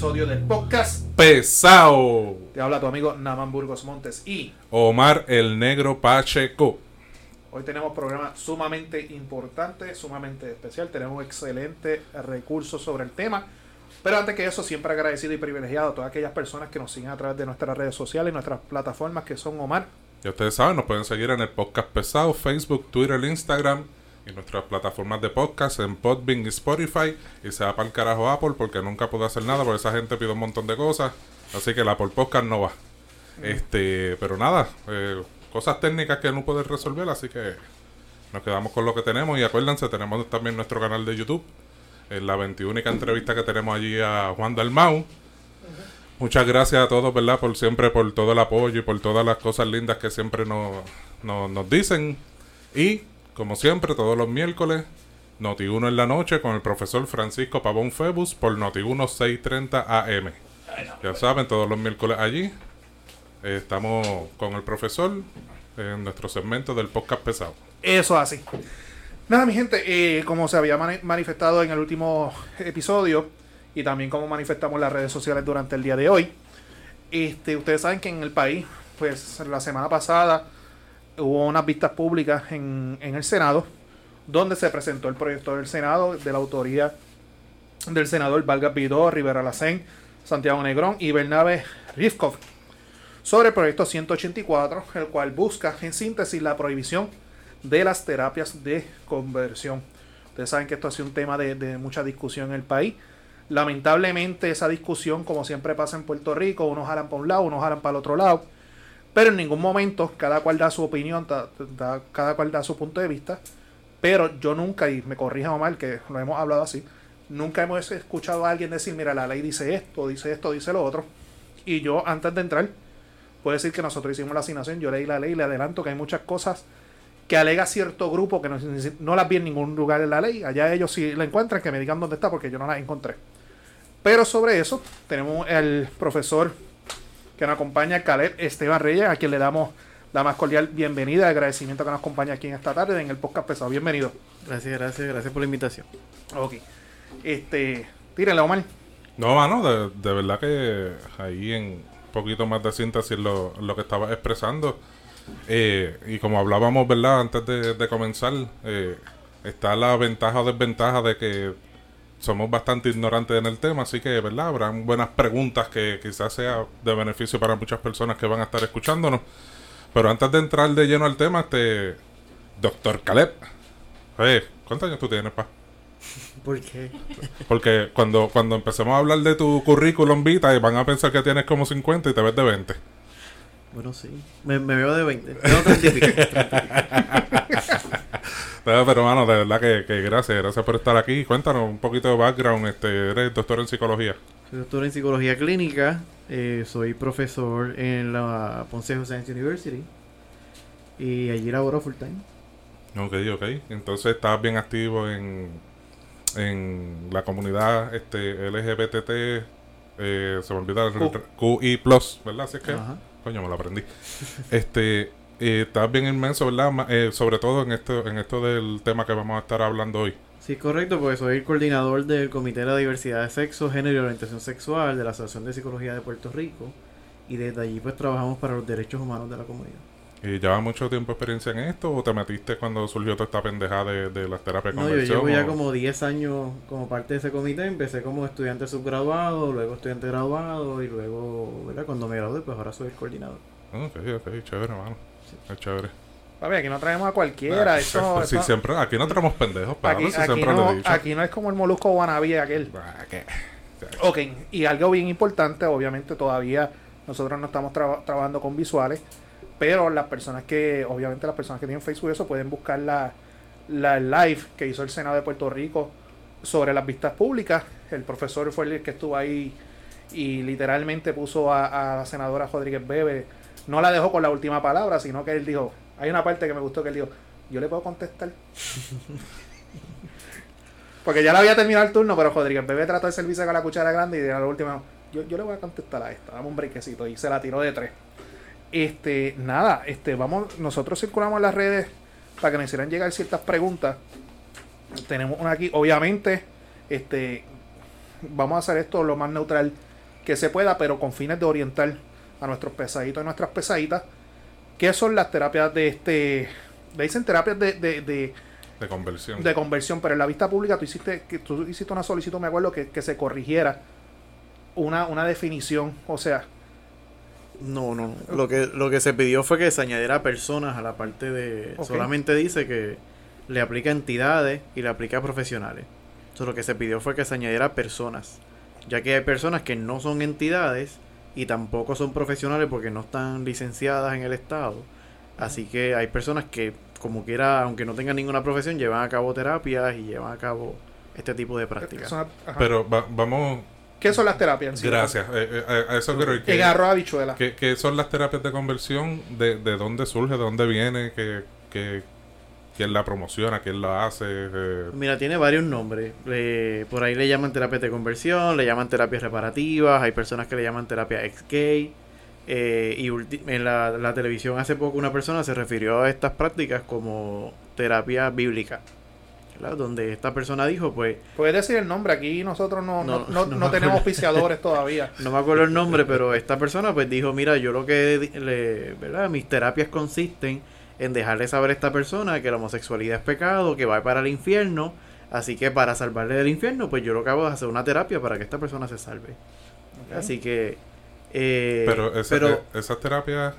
episodio del podcast. Pesado. Te habla tu amigo Naman Burgos Montes y Omar el Negro Pacheco. hoy tenemos programa sumamente importante, sumamente especial. Tenemos un excelente recurso sobre el tema. Pero antes que eso, siempre agradecido y privilegiado a todas aquellas personas que nos siguen a través de nuestras redes sociales y nuestras plataformas que son Omar. Ya ustedes saben, nos pueden seguir en el podcast Pesado, Facebook, Twitter, Instagram y nuestras plataformas de podcast en Podbean y Spotify. Y se va para el carajo Apple porque nunca puedo hacer nada porque esa gente pide un montón de cosas. Así que el Apple Podcast no va. Este, pero nada, eh, cosas técnicas que no puedes resolver, así que nos quedamos con lo que tenemos. Y acuérdense, tenemos también nuestro canal de YouTube. En la 21 entrevista que tenemos allí a Juan Dalmau. Muchas gracias a todos, ¿verdad? Por siempre, por todo el apoyo y por todas las cosas lindas que siempre nos, nos, nos dicen. Y, como siempre, todos los miércoles, Noti1 en la noche con el profesor Francisco Pavón Febus por Noti1 630 AM. Ya saben, todos los miércoles allí. eh, estamos con el profesor en nuestro segmento del podcast pesado. Eso así. Nada, mi gente, eh, como se había mani- manifestado en el último episodio y también como manifestamos las redes sociales durante el día de hoy, este, ustedes saben que en el país, pues la semana pasada hubo unas vistas públicas en, el Senado, donde se presentó el proyecto del Senado de la autoría del senador Vargas Vidó, Rivera Lacén, Santiago Negrón y Bernabe Rifkov sobre el proyecto 184, el cual busca en síntesis la prohibición de las terapias de conversión. Ustedes saben que esto ha sido un tema de, de mucha discusión en el país. Lamentablemente esa discusión, como siempre pasa en Puerto Rico, unos jalan para un lado, unos jalan para el otro lado. Pero en ningún momento cada cual da su opinión, da- da- cada cual da su punto de vista. Pero yo nunca, y me corrija Omar, que lo hemos hablado así, nunca hemos escuchado a alguien decir, mira, la ley dice esto, dice esto, dice lo otro. Y yo, antes de entrar, puedo decir que nosotros hicimos la asignación, yo leí la ley le adelanto que hay muchas cosas que alega cierto grupo que no, no las vi en ningún lugar en la ley. Allá ellos si la encuentran, que me digan dónde está, porque yo no la encontré. Pero sobre eso, tenemos el profesor que nos acompaña, Caleb Esteban Reyes, a quien le damos la más cordial bienvenida y agradecimiento que nos acompaña aquí en esta tarde en el podcast pesado. Bienvenido. Gracias, gracias, gracias por la invitación. Ok. Este, tírenle, Omar. No, mano, de, de verdad que ahí en un poquito más de síntesis lo, lo que estaba expresando. Eh, y como hablábamos, ¿verdad? Antes de, de comenzar, eh, está la ventaja o desventaja de que somos bastante ignorantes en el tema, así que, ¿verdad? Habrán buenas preguntas que quizás sea de beneficio para muchas personas que van a estar escuchándonos. Pero antes de entrar de lleno al tema, este, doctor Caleb, eh, ¿cuántos años tú tienes, pa? ¿Por qué? Porque cuando, cuando empecemos a hablar de tu currículum vita, van a pensar que tienes como 50 y te ves de 20. Bueno, sí. Me, me veo de 20. Tengo 30 y pico. No, Pero, mano, de verdad que, que gracias, gracias por estar aquí. Cuéntanos un poquito de background. Este, eres doctor en psicología. Soy doctor en psicología clínica. eh, soy profesor en la Ponce Science University. Y allí laboro full time. Ok, ok. Entonces estás bien activo en, en la comunidad este, LGBTT. Eh, se me olvida el. QI, ¿verdad? Así es que. Ajá. Coño, me lo aprendí. este, eh, estás bien inmenso, ¿verdad? Eh, sobre todo en esto, en esto del tema que vamos a estar hablando hoy. Sí, correcto, porque soy el coordinador del Comité de la Diversidad de Sexo, Género y Orientación Sexual de la Asociación de Psicología de Puerto Rico. Y desde allí pues trabajamos para los derechos humanos de la comunidad. ¿Y llevas mucho tiempo experiencia en esto o te metiste cuando surgió toda esta pendejada de, de las terapias No, yo llevo ya como 10 años como parte de ese comité. Empecé como estudiante subgraduado, luego estudiante graduado y luego, ¿verdad? Cuando me gradué, pues ahora soy el coordinador. Ok, ok, chévere, mano. Es chévere. Papi, aquí no traemos a cualquiera. Ah, eso, siempre, aquí no tenemos pendejos, pero aquí, no, aquí es como el molusco wannabe aquel. Ah, ¿qué? Ok, y algo bien importante, obviamente todavía nosotros no estamos traba- trabajando con visuales, pero las personas que, obviamente las personas que tienen Facebook eso pueden buscar la, la live que hizo el Senado de Puerto Rico sobre las vistas públicas. El profesor fue el que estuvo ahí y literalmente puso a, a la senadora Rodríguez Bebe, no la dejó con la última palabra, sino que él dijo, hay una parte que me gustó que él dijo, yo le puedo contestar. Porque ya le había terminado el turno, pero Rodríguez Bebé trató de servirse con la cuchara grande y de la última, yo, yo le voy a contestar a esta, dame un brequecito y se la tiró de tres. Este, nada, este, vamos, nosotros circulamos en las redes para que nos hicieran llegar ciertas preguntas. Tenemos una aquí, obviamente, este, vamos a hacer esto lo más neutral que se pueda, pero con fines de orientar a nuestros pesaditos y nuestras pesaditas. ¿Qué son las terapias de este? Le dicen terapias de, de, de, De conversión. de conversión, pero en la vista pública tú hiciste, que tú hiciste una solicitud, me acuerdo, que, que se corrigiera una, una definición. O sea, No, no. Lo que, lo que se pidió fue que se añadiera personas a la parte de... Solamente dice que le aplica a entidades y le aplica a profesionales. Entonces lo que se pidió fue que se añadiera personas. Ya que hay personas que no son entidades y tampoco son profesionales porque no están licenciadas en el Estado. Así que hay personas que, como quiera, aunque no tengan ninguna profesión, llevan a cabo terapias y llevan a cabo este tipo de prácticas. Pero va- vamos. ¿qué son las terapias? Gracias. eh, eh, a eso quiero ir. Que ¿Qué, agarró a habichuela. qué- qué son las terapias de conversión? ¿De, de dónde surge? ¿De dónde viene? ¿Qué, qué- quién la promociona? ¿Quién la hace? Eh, Mira, tiene varios nombres. Le- por ahí le llaman terapias de conversión, le llaman terapias reparativas, hay personas que le llaman terapia ex-gay. eh, y en la, la televisión hace poco una persona se refirió a estas prácticas como terapia bíblica. ¿verdad? Donde esta persona dijo, pues, Puedes decir el nombre, aquí nosotros no, no, No, no, no no me tenemos auspiciadores todavía. no me acuerdo el nombre, pero esta persona pues dijo, mira, yo lo que, le, ¿verdad? Mis terapias consisten en dejarle saber a esta persona que la homosexualidad es pecado, que va para el infierno, así que para salvarle del infierno, pues yo lo que hago es hacer una terapia para que esta persona se salve. Así que... eh, pero esa, pero, esas terapias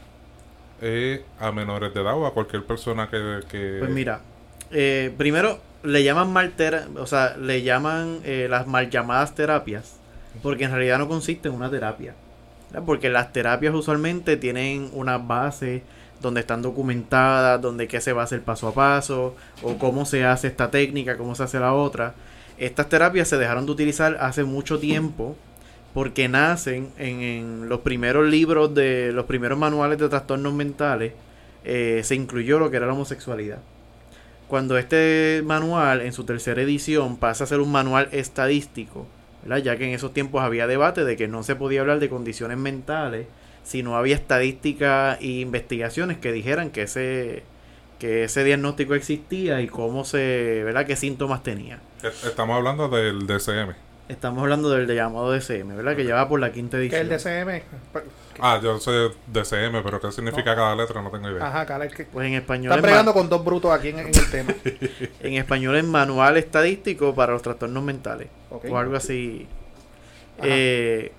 es a menores de edad o a cualquier persona que. que pues mira, eh, primero le llaman mal tera- o sea, le llaman eh, las mal llamadas terapias, porque en realidad no consiste en una terapia. ¿verdad? Porque las terapias usualmente tienen una base donde están documentadas, donde qué se va a hacer paso a paso, o cómo se hace esta técnica, cómo se hace la otra. Estas terapias se dejaron de utilizar hace mucho tiempo porque nacen en, los primeros libros de los primeros manuales de trastornos mentales. eh, se incluyó lo que era la homosexualidad. Cuando este manual en su tercera edición pasa a ser un manual estadístico, ya que en esos tiempos había debate de que no se podía hablar de condiciones mentales si no había estadísticas e investigaciones que dijeran que ese que ese diagnóstico existía y cómo se, ¿verdad? qué síntomas tenía. Es- Estamos hablando del DCM. Estamos hablando del llamado DCM, ¿verdad? Que lleva por la quinta edición. el DCM. Ah, yo sé DCM, pero qué significa cada letra no tengo idea. Ajá, cara, es que Pues en español están bregando con dos brutos aquí en, en el tema. en español es manual estadístico para los trastornos mentales. Ok. O algo así. Ajá. Eh,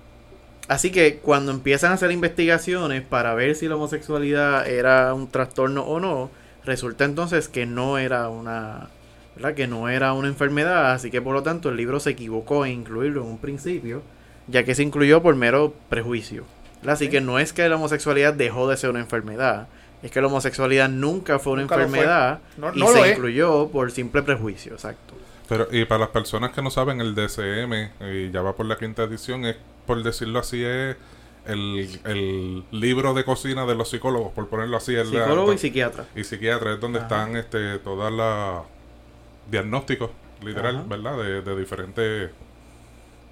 así que cuando empiezan a hacer investigaciones para ver si la homosexualidad era un trastorno o no, resulta entonces que no era una, ¿verdad? Que no era una enfermedad, así que por lo tanto el libro se equivocó en incluirlo en un principio, ya que se incluyó por mero prejuicio. ¿verdad? Así que no es que la homosexualidad dejó de ser una enfermedad, es que la homosexualidad nunca fue una Nunca lo fue. enfermedad No, y no se es. incluyó por simple prejuicio, exacto. Pero, y para las personas que no saben, el DCM, y ya va por la quinta edición, es, por decirlo así, es el, el libro de cocina de los psicólogos, por ponerlo así. es la- Psicólogo y psiquiatra. y psiquiatra, es donde Ajá. están este, todas las diagnósticos, literal, Ajá. ¿verdad? De, de diferentes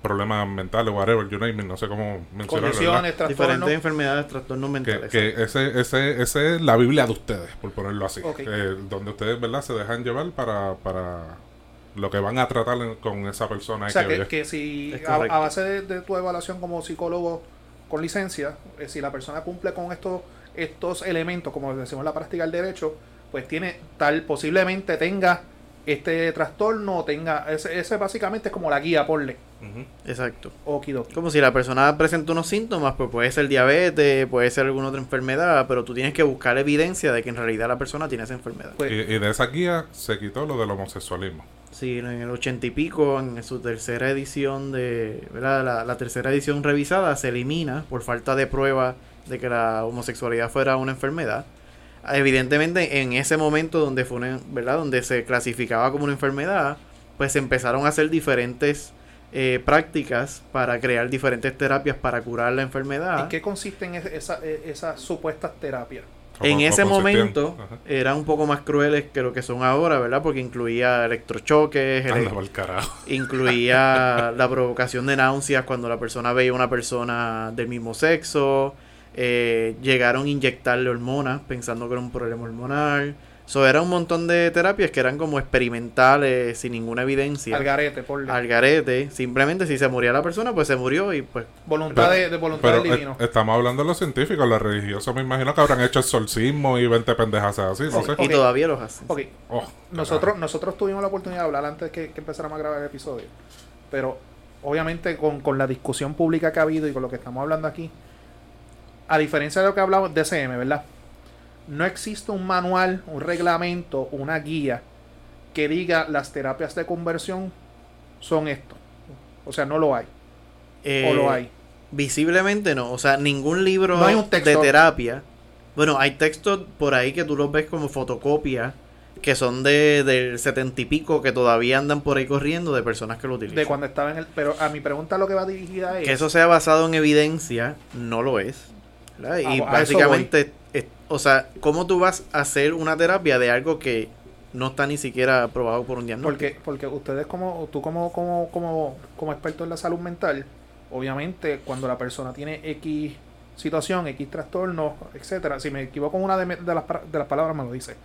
problemas mentales, whatever, you name it, no sé cómo mencionarlo. Diferentes enfermedades, trastornos Que, mentales. que ese, ese, ese es la Biblia de ustedes, por ponerlo así. Ok. Eh, donde ustedes, ¿verdad? Se dejan llevar para, para lo que van a tratar con esa persona. O sea, que que, vive. que si a, base de, de tu evaluación como psicólogo con licencia, eh, si la persona cumple con estos estos elementos, como decimos en la práctica del derecho, pues tiene tal, posiblemente tenga este trastorno, o tenga, ese, ese básicamente es como la guía, ponle, Ujú. Exacto. okidoki. Como si la persona presenta unos síntomas, pues puede ser diabetes, puede ser alguna otra enfermedad, pero tú tienes que buscar evidencia de que en realidad la persona tiene esa enfermedad. Pues, Y, y de esa guía se quitó lo del homosexualismo. Sí, en el ochenta y pico, en su tercera edición de, ¿verdad? La, tercera edición revisada se elimina por falta de prueba de que la homosexualidad fuera una enfermedad. Evidentemente, en ese momento donde fue una, ¿verdad? Donde se clasificaba como una enfermedad, pues se empezaron a hacer diferentes eh, prácticas para crear diferentes terapias para curar la enfermedad. ¿En qué consisten esa- eh, esas supuestas terapias? En ¿Cómo- ese momento eran un poco más crueles que lo que son ahora, ¿verdad? Porque incluía electrochoques, ele- incluía la provocación de náuseas cuando la persona veía una persona del mismo sexo, eh, llegaron a inyectarle hormonas pensando que era un problema hormonal. So, era un montón de terapias que eran como experimentales, sin ninguna evidencia. Al garete, por Al garete. Simplemente si se moría la persona, pues se murió y pues... voluntad Pero- de, de voluntad Pero del eh, divino. estamos hablando de los científicos, los religiosos me imagino que habrán hecho exorcismo y 20 pendejas así, no sé. Y Ok. todavía los hacen. Ok, Oh, nosotros, nosotros tuvimos la oportunidad de hablar antes que, que empezáramos a grabar el episodio. Pero obviamente con, con la discusión pública que ha habido y con lo que estamos hablando aquí, a diferencia de lo que hablamos de CM, ¿verdad? No existe un manual, un reglamento, una guía que diga las terapias de conversión son esto. O sea, no lo hay. Eh, o lo hay. Visiblemente no. O sea, ningún libro No hay un texto. de terapia. Bueno, hay textos por ahí que tú los ves como fotocopias que son de del setenta y pico que todavía andan por ahí corriendo de personas que lo utilizan. De cuando estaba en el. Pero a mi pregunta lo que va dirigida es. Que eso sea basado en evidencia, no lo es. ¿verdad? Y a básicamente, o sea, ¿cómo tú vas a hacer una terapia de algo que no está ni siquiera aprobado por un diagnóstico? Porque, porque ustedes como, tú como, como, como, como experto en la salud mental, obviamente cuando la persona tiene X situación, X trastorno, etcétera, si me equivoco en una de, de las, de las palabras me lo dice.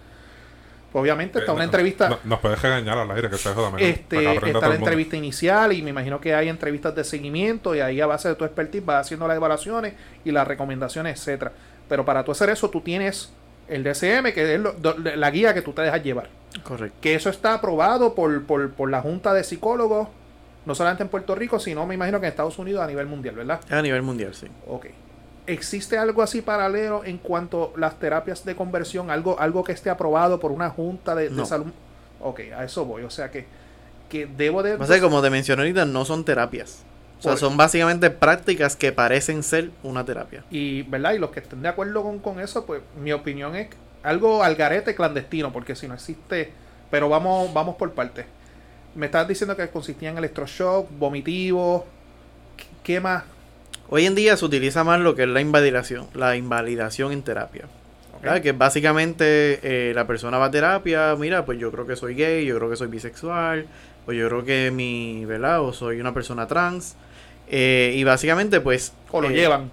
Pues obviamente está Eh, una no- entrevista, no- nos puedes regañar al aire, que se joda, este, está la entrevista inicial y me imagino que hay entrevistas de seguimiento y ahí a base de tu expertise vas haciendo las evaluaciones y las recomendaciones, etcétera. Pero para tú hacer eso, tú tienes el DSM, que es lo- la guía que tú te dejas llevar. Correcto. que eso está aprobado por, por, por la Junta de Psicólogos, no solamente en Puerto Rico, sino me imagino que en Estados Unidos a nivel mundial, ¿verdad? A nivel mundial, sí. Ok. ¿Existe algo así paralelo en cuanto a las terapias de conversión? ¿Algo, algo que esté aprobado por una Junta de. Salud? Ok, a eso voy. O sea que, que debo de... Pasa que como te mencioné ahorita, no son terapias. O sea, son básicamente prácticas que parecen ser una terapia. Y, ¿verdad? Y los que estén de acuerdo con, con eso, pues mi opinión es algo al garete clandestino, porque si no existe, pero vamos, vamos por partes. Me estás diciendo que consistía en electroshock, vomitivo, ¿qué- ¿qué más? Hoy en día se utiliza más lo que es la invalidación, la invalidación en terapia. ¿verdad? Que básicamente eh, la persona va a terapia, mira, pues yo creo que soy gay, yo creo que soy bisexual, o yo creo que mi, ¿verdad? O soy una persona trans. Eh, y básicamente, pues... O lo eh, llevan.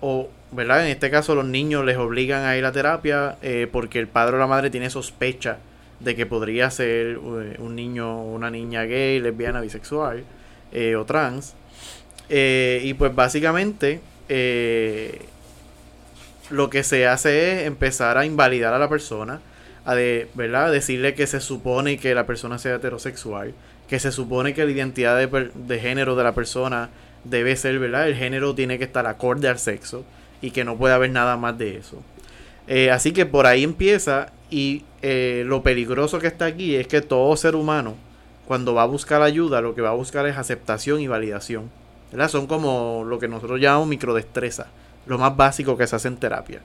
o, ¿verdad? En este caso los niños les obligan a ir a terapia eh, porque el padre o la madre tiene sospecha de que podría ser eh, un niño o una niña gay, lesbiana, bisexual o trans. Y pues básicamente lo que se hace es empezar a invalidar a la persona, a de, ¿verdad? decirle que se supone que la persona sea heterosexual, que se supone que la identidad de, de género de la persona debe ser, ¿verdad? El género tiene que estar acorde al sexo y que no puede haber nada más de eso. Eh, así que por ahí empieza y eh, lo peligroso que está aquí es que todo ser humano, cuando va a buscar ayuda, lo que va a buscar es aceptación y validación. ¿verdad? Son como lo que nosotros llamamos microdestreza, lo más básico que se hace en terapia.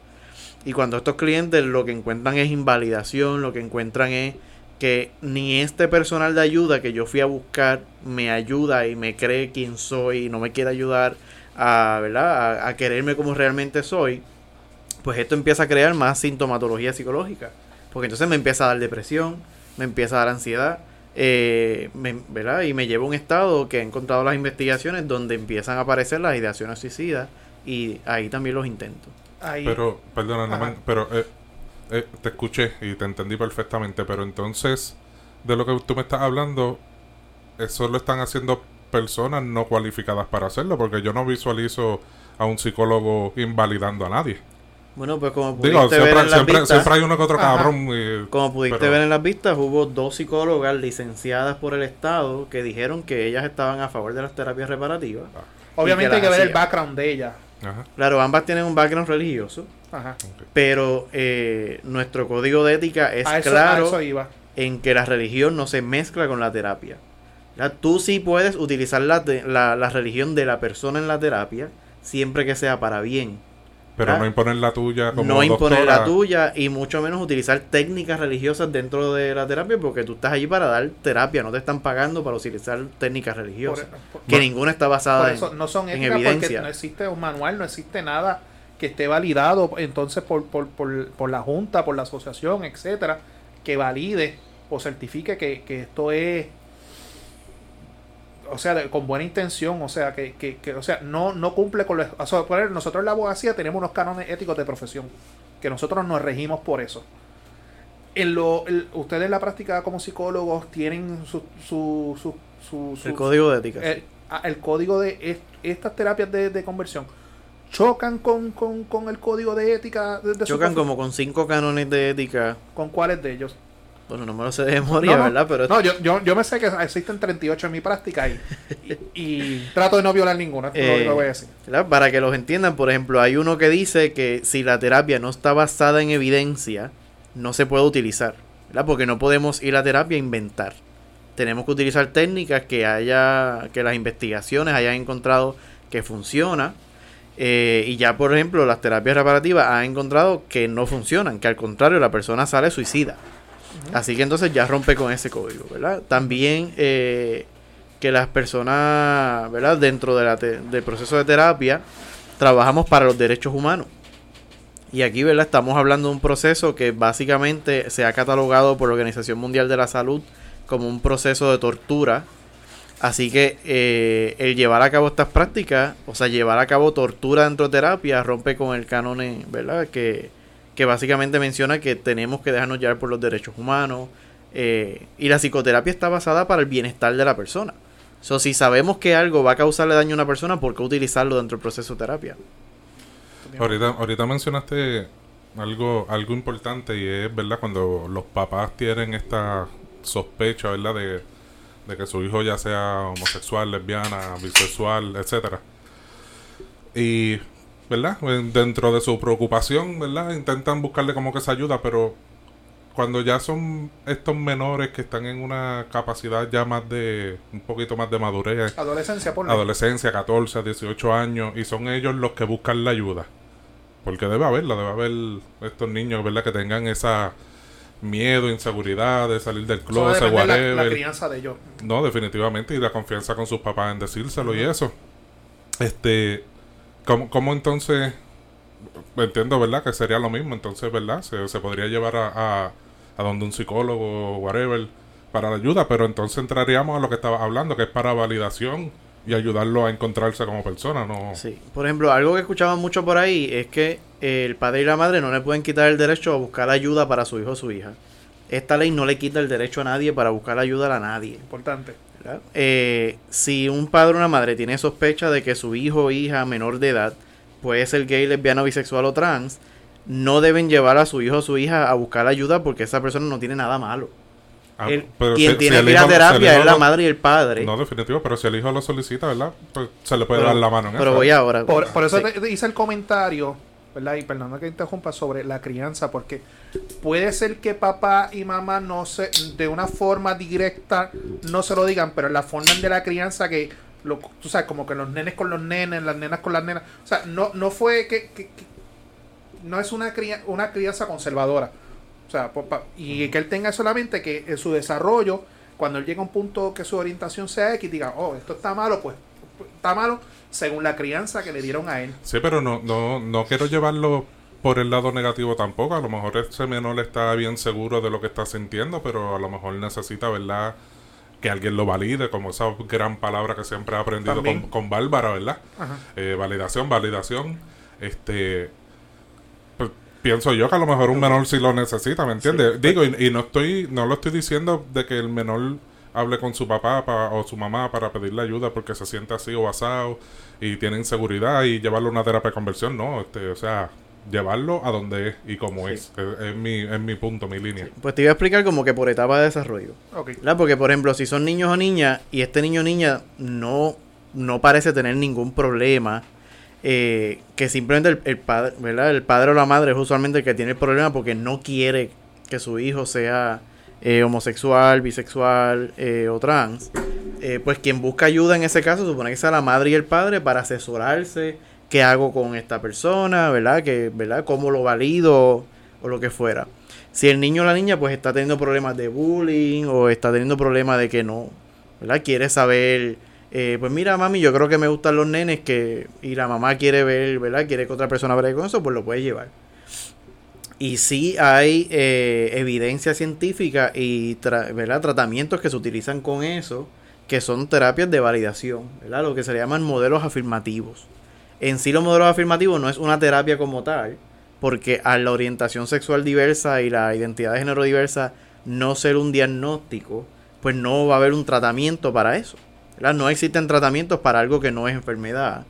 Y cuando estos clientes lo que encuentran es invalidación, lo que encuentran es que ni este personal de ayuda que yo fui a buscar me ayuda y me cree quién soy y no me quiere ayudar a, ¿verdad? a, a quererme como realmente soy, pues esto empieza a crear más sintomatología psicológica. Porque entonces me empieza a dar depresión, me empieza a dar ansiedad, eh, me- ¿verdad? Y me lleva a un estado que he encontrado las investigaciones donde empiezan a aparecer las ideaciones suicidas y ahí también los intentos. Ahí, Pero, perdona, no Ajá. me- pero eh, eh, te escuché y te entendí perfectamente, pero entonces, de lo que tú me estás hablando, eso lo están haciendo personas no cualificadas para hacerlo, porque yo no visualizo a un psicólogo invalidando a nadie. Bueno, pues como pudiste Digo, ver siempre, en las siempre, vistas, siempre hay uno que otro Ajá. cabrón. y- como pudiste pero- ver en las vistas, hubo dos psicólogas licenciadas por el Estado que dijeron que ellas estaban a favor de las terapias reparativas. obviamente hay que ver el background de ella. Ajá, Claro, ambas tienen un background religioso, Ajá. pero eh, nuestro código de ética es a, eso, claro a eso iba. en que la religión no se mezcla con la terapia. Ya, Tú sí puedes utilizar la, la, la religión de la persona en la terapia siempre que sea para bien. Pero no imponer la tuya como no imponer la tuya y mucho menos utilizar técnicas religiosas dentro de la terapia porque tú estás allí para dar terapia, no te están pagando para utilizar técnicas Por, religiosas. por- que No. ninguna está por basada eso en... no son en porque evidencia. no existe un manual, no existe nada que esté validado entonces por, por, por, por la Junta, por la asociación, etcétera, que valide o certifique que, que esto es o sea, de- con buena intención, o sea, que, que, que, o sea, no, no cumple con los, o sea, por ejemplo, nosotros en la abogacía tenemos unos cánones éticos de profesión, que nosotros nos regimos por eso. En lo, el- ustedes en la práctica como psicólogos tienen su, su, su, su- su- El código de ética. el, ah, el código de est- estas terapias de, de conversión chocan con, con, con el código de ética de, de su Chocan como con cinco cánones de ética. con cuáles de ellos Bueno, no me lo sé de memoria, No, ¿verdad? Pero no yo, yo, yo me sé que existen 38 en mi práctica y, y, y trato de no violar lo Eh, que voy a decir. Para que los entiendan, por ejemplo, hay uno que dice que si la terapia no está basada en evidencia, no se puede utilizar, ¿verdad? Porque no podemos ir a terapia a inventar. Tenemos que utilizar técnicas que haya, que las investigaciones hayan encontrado que funciona. Eh, y ya, por ejemplo, las terapias reparativas han encontrado que no funcionan, que al contrario, la persona sale suicida. Así que entonces ya rompe con ese código, ¿verdad? También eh, que las personas, ¿verdad? Dentro de la te- del proceso de terapia, trabajamos para los derechos humanos. Y aquí, ¿verdad? Estamos hablando de un proceso que básicamente se ha catalogado por la Organización Mundial de la Salud como un proceso de tortura. Así que eh, el llevar a cabo estas prácticas, o sea, llevar a cabo tortura dentro de terapia, rompe con el canon, ¿verdad? Que, que básicamente menciona que tenemos que dejarnos llevar por los derechos humanos. eh, y la psicoterapia está basada para el bienestar de la persona. So, si sabemos que algo va a causarle daño a una persona, ¿por qué utilizarlo dentro del proceso de terapia? Ahorita, ahorita mencionaste algo, algo importante y es, ¿verdad? Cuando los papás tienen esta sospecha, ¿verdad? De, de que su hijo ya sea homosexual, lesbiana, bisexual, etcétera. Y, ¿verdad? Dentro de su preocupación, ¿verdad? Intentan buscarle como que esa ayuda, pero cuando ya son estos menores que están en una capacidad ya más de, un poquito más de madurez, adolescencia por adolescencia, 14, 18 años, y son ellos los que buscan la ayuda. Porque debe haberla, debe haber estos niños, ¿verdad? Que tengan esa miedo, inseguridad de salir del closet, de la, whatever. la crianza de ellos No, definitivamente, y la confianza con sus papás en decírselo y eso. Este, ¿cómo, cómo entonces, entiendo, ¿verdad? Que sería lo mismo, entonces, ¿verdad? Se, se podría llevar a, a, a donde un psicólogo, whatever, para la ayuda, pero entonces entraríamos a lo que estaba hablando, que es para validación y ayudarlo a encontrarse como persona, ¿no? Sí. Por ejemplo, algo que escuchaban mucho por ahí es que el padre y la madre no le pueden quitar el derecho a buscar ayuda para su hijo o su hija. Esta ley no le quita el derecho a nadie para buscar ayuda a nadie. importante. Eh, si un padre o una madre tiene sospecha de que su hijo o hija menor de edad puede ser gay, lesbiano, bisexual o trans, no deben llevar a su hijo o su hija a buscar ayuda porque esa persona no tiene nada malo. Ah, El- pero quien si- tiene si que ir a terapia es la lo- madre y el padre. No, definitivo, pero si el hijo lo solicita, ¿verdad? Pues se le puede pero, dar la mano en pero eso. voy ahora. Por, por eso Sí. te, te hice el comentario, ¿verdad? Y perdona que interrumpa sobre la crianza, porque puede ser que papá y mamá no se, de una forma directa no se lo digan, pero la forma de la crianza que, lo, tú sabes, como que los nenes con los nenes, las nenas con las nenas, o sea, no, no fue que, que- que- no es una, cría- una crianza conservadora. O sea, y que él tenga solamente que en su desarrollo, cuando él llega a un punto que su orientación sea X, diga, oh, esto está malo, pues está malo según la crianza que le dieron a él. Sí, pero no, no, no quiero llevarlo por el lado negativo tampoco. A lo mejor ese menor está bien seguro de lo que está sintiendo, pero a lo mejor necesita, ¿verdad? Que alguien lo valide, como esa gran palabra que siempre he aprendido con, con Bárbara, ¿verdad? Eh, validación, validación. Este. Pienso yo que a lo mejor un menor sí lo necesita, ¿me entiendes? Digo, y, y no estoy, no lo estoy diciendo de que el menor hable con su papá pa- o su mamá para pedirle ayuda porque se siente así o basado y tiene inseguridad y llevarlo a una terapia de conversión, no, este, o sea, llevarlo a donde es y como es, es, es mi, es mi punto, mi línea. Pues te iba a explicar como que por etapa de desarrollo. Ok. ¿verdad? Porque, por ejemplo, si son niños o niñas y este niño o niña no, no parece tener ningún problema, eh, que simplemente el, el padre, ¿verdad? El padre o la madre es usualmente el que tiene el problema porque no quiere que su hijo sea eh, homosexual, bisexual eh, o trans, eh, pues quien busca ayuda en ese caso supone que sea la madre y el padre para asesorarse qué hago con esta persona, ¿verdad? Que, ¿verdad? ¿Cómo lo valido o lo que fuera? Si el niño o la niña pues está teniendo problemas de bullying o está teniendo problemas de que no, ¿verdad? Quiere saber, eh, pues mira mami, yo creo que me gustan los nenes que y la mamá quiere ver, ¿verdad? Quiere que otra persona vea con eso, pues lo puede llevar. Y sí hay eh, evidencia científica y ¿verdad? tratamientos que se utilizan con eso, que son terapias de validación, ¿verdad? lo que se llaman modelos afirmativos. En sí los modelos afirmativos no es una terapia como tal, porque a la orientación sexual diversa y la identidad de género diversa no ser un diagnóstico, pues no va a haber un tratamiento para eso. No existen tratamientos para algo que no es enfermedad.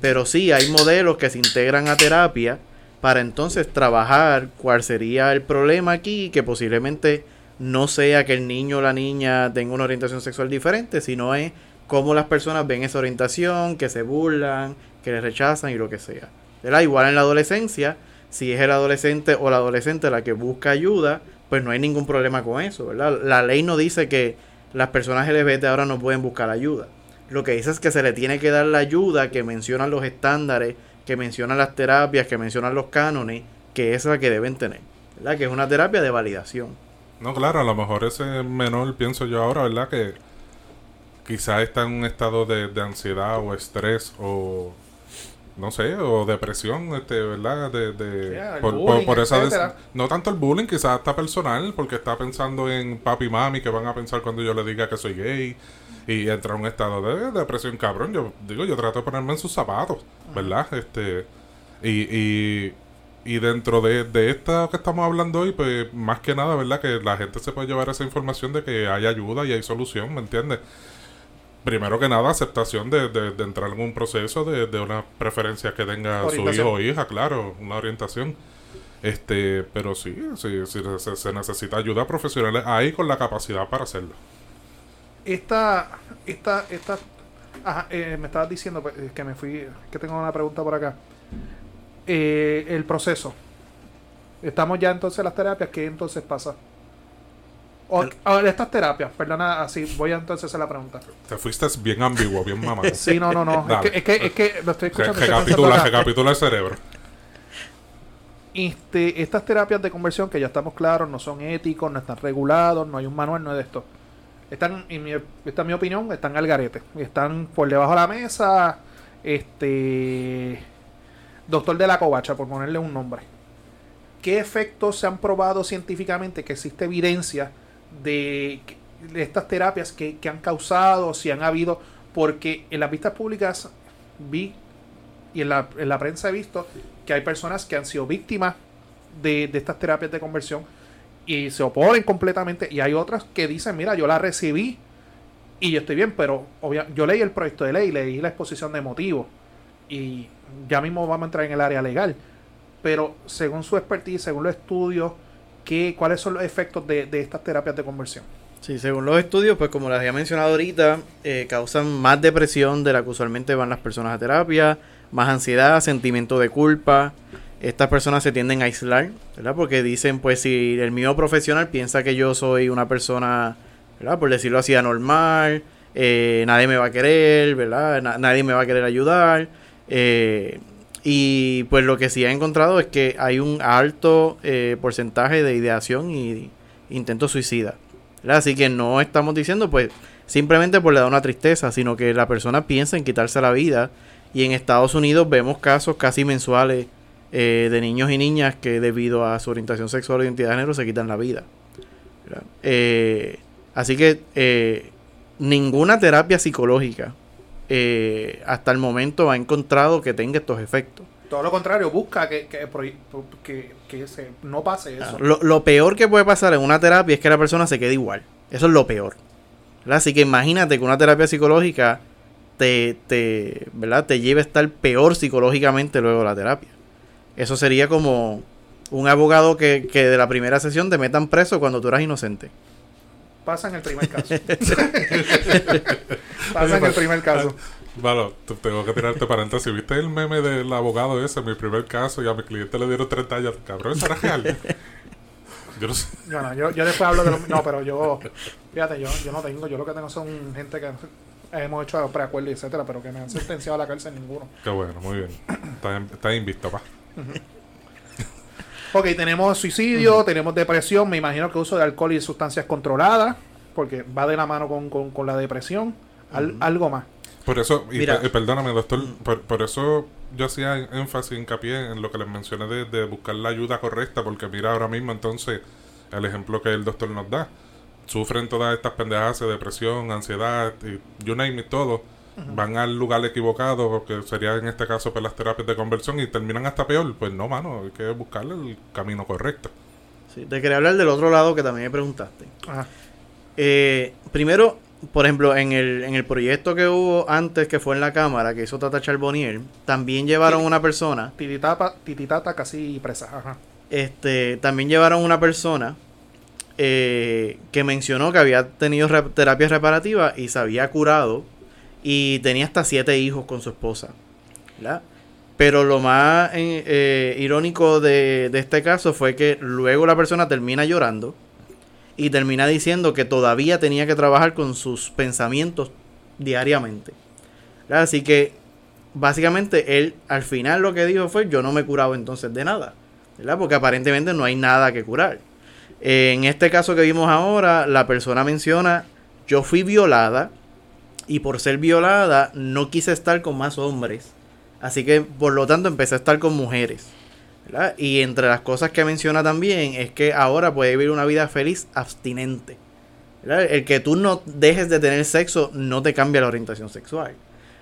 Pero sí hay modelos que se integran a terapia para entonces trabajar cuál sería el problema aquí, que posiblemente no sea que el niño o la niña tenga una orientación sexual diferente, sino es cómo las personas ven esa orientación, que se burlan, que le rechazan y lo que sea. Igual en la adolescencia, si es el adolescente o la adolescente la que busca ayuda, pues no hay ningún problema con eso, ¿verdad? La ley no dice que las personas LGBT ahora no pueden buscar ayuda. Lo que dice es que se le tiene que dar la ayuda que mencionan los estándares, que mencionan las terapias, que mencionan los cánones, que es la que deben tener, ¿verdad? Que es una terapia de validación. No, claro, a lo mejor ese menor, pienso yo ahora, ¿verdad? Que quizás está en un estado de, de ansiedad o estrés o no sé, o depresión, este, ¿verdad? De, de por, esa no tanto el bullying, quizás está personal, porque está pensando en papi y mami que van a pensar cuando yo le diga que soy gay y entra en un estado de, depresión cabrón. Yo digo, yo trato de ponerme en sus zapatos, ¿verdad? Este y, y, y dentro de, de esto que estamos hablando hoy, pues más que nada, ¿verdad? Que la gente se puede llevar esa información de que hay ayuda y hay solución, ¿me entiendes? Primero que nada, aceptación de, de, entrar en un proceso de, de una preferencia que tenga su hijo o hija, claro, una orientación. Este, pero sí, sí, se, necesita ayuda profesional ahí con la capacidad para hacerlo. Esta, esta, esta, ajá, eh, me estabas diciendo pues, que me fui, que tengo una pregunta por acá. Eh, el proceso. Estamos ya entonces en las terapias, ¿qué entonces pasa? O, estas terapias, perdona, así voy a entonces hacer la pregunta. Te fuiste bien ambiguo, bien mamá. sí, no, no, no. Es que, es que, lo estoy escuchando. Recapitula, recapitula el cerebro. Este, estas terapias de conversión, que ya estamos claros, no son éticos, no están regulados, no hay un manual, no es de esto. Están, en mi, esta es mi opinión, están al garete. Están por debajo de la mesa. Este. Doctor de la covacha, por ponerle un nombre. ¿Qué efectos se han probado científicamente? Que existe evidencia de, estas terapias que, han causado, si han habido, porque en las vistas públicas vi y en la, en la prensa he visto que hay personas que han sido víctimas de, estas terapias de conversión y se oponen completamente y hay otras que dicen, mira, yo la recibí y yo estoy bien, pero yo leí el proyecto de ley, leí la exposición de motivos y ya mismo vamos a entrar en el área legal, pero según su expertise, según los estudios, ¿qué, ¿cuáles son los efectos de, estas terapias de conversión? Sí, según los estudios, pues como les había mencionado ahorita, eh, causan más depresión de la que usualmente van las personas a terapia, más ansiedad, sentimiento de culpa. Estas personas se tienden a aislar, ¿verdad? Porque dicen, pues si el mío profesional piensa que yo soy una persona, ¿verdad? Por decirlo así, anormal, eh, nadie me va a querer, ¿verdad? nadie me va a querer ayudar. Eh, y pues lo que sí ha encontrado es que hay un alto eh, porcentaje de ideación y intento suicida. Así que no estamos diciendo pues simplemente por le da una tristeza, sino que la persona piensa en quitarse la vida. Y en Estados Unidos vemos casos casi mensuales eh, de niños y niñas que debido a su orientación sexual o identidad de género se quitan la vida. Eh, así que ninguna terapia psicológica eh, hasta el momento ha encontrado que tenga estos efectos. Todo lo contrario, busca que, no pase eso. lo, peor que puede pasar en una terapia es que la persona se quede igual. Eso es lo peor. Así que imagínate que una terapia psicológica te, te, ¿verdad? te lleve a estar peor psicológicamente luego de la terapia. Eso sería como un abogado que, que de la primera sesión te metan preso cuando tú eras inocente pasa en el primer caso. pasa en el primer caso. Bueno, tengo que tirarte paréntesis. ¿Viste el meme del abogado ese, mi primer caso, y a mi cliente le dieron 30 años? Cabrón, eso era real. Yo no sé. No, yo, yo, después hablo de lo, No, pero yo. Fíjate, yo, yo no tengo. Yo lo que tengo son gente que hemos hecho preacuerdos, etcétera, pero que me han sentenciado a la cárcel ninguno. Qué bueno, muy bien. Está, está invisto, pa. Ok, tenemos suicidio, tenemos depresión, me imagino que uso de alcohol y sustancias controladas, porque va de la mano con, la depresión. Algo más. Por eso, y, perdóname, doctor, por, eso yo hacía énfasis, hincapié en lo que les mencioné de, de, buscar la ayuda correcta, porque mira ahora mismo entonces el ejemplo que el doctor nos da. Sufren todas estas pendejadas de depresión, ansiedad, y you name it, todo van al lugar equivocado, que sería en este caso pues, las terapias de conversión, y terminan hasta peor. Pues no, mano, hay que buscarle el camino correcto. Sí, te quería hablar del otro lado que también me preguntaste. Ajá. Eh, primero, por ejemplo, en el, en el proyecto que hubo antes, que fue en la Cámara, que hizo Tata Charbonnier, también llevaron una persona, Tititapa, tititata casi presa. Ajá. este, también llevaron una persona eh, que mencionó que había tenido re- terapia reparativa y se había curado y tenía hasta siete hijos con su esposa. ¿verdad? Pero lo más eh, irónico de, este caso fue que luego la persona termina llorando y termina diciendo que todavía tenía que trabajar con sus pensamientos diariamente. ¿verdad? Así que básicamente él al final lo que dijo fue yo no me he curado entonces de nada. ¿verdad? Porque aparentemente no hay nada que curar. En este caso que vimos ahora, la persona menciona yo fui violada y por ser violada no quise estar con más hombres. Así que por lo tanto empecé a estar con mujeres. Y entre las cosas que menciona también es que ahora puede vivir una vida feliz abstinente. El que tú no dejes de tener sexo no te cambia la orientación sexual.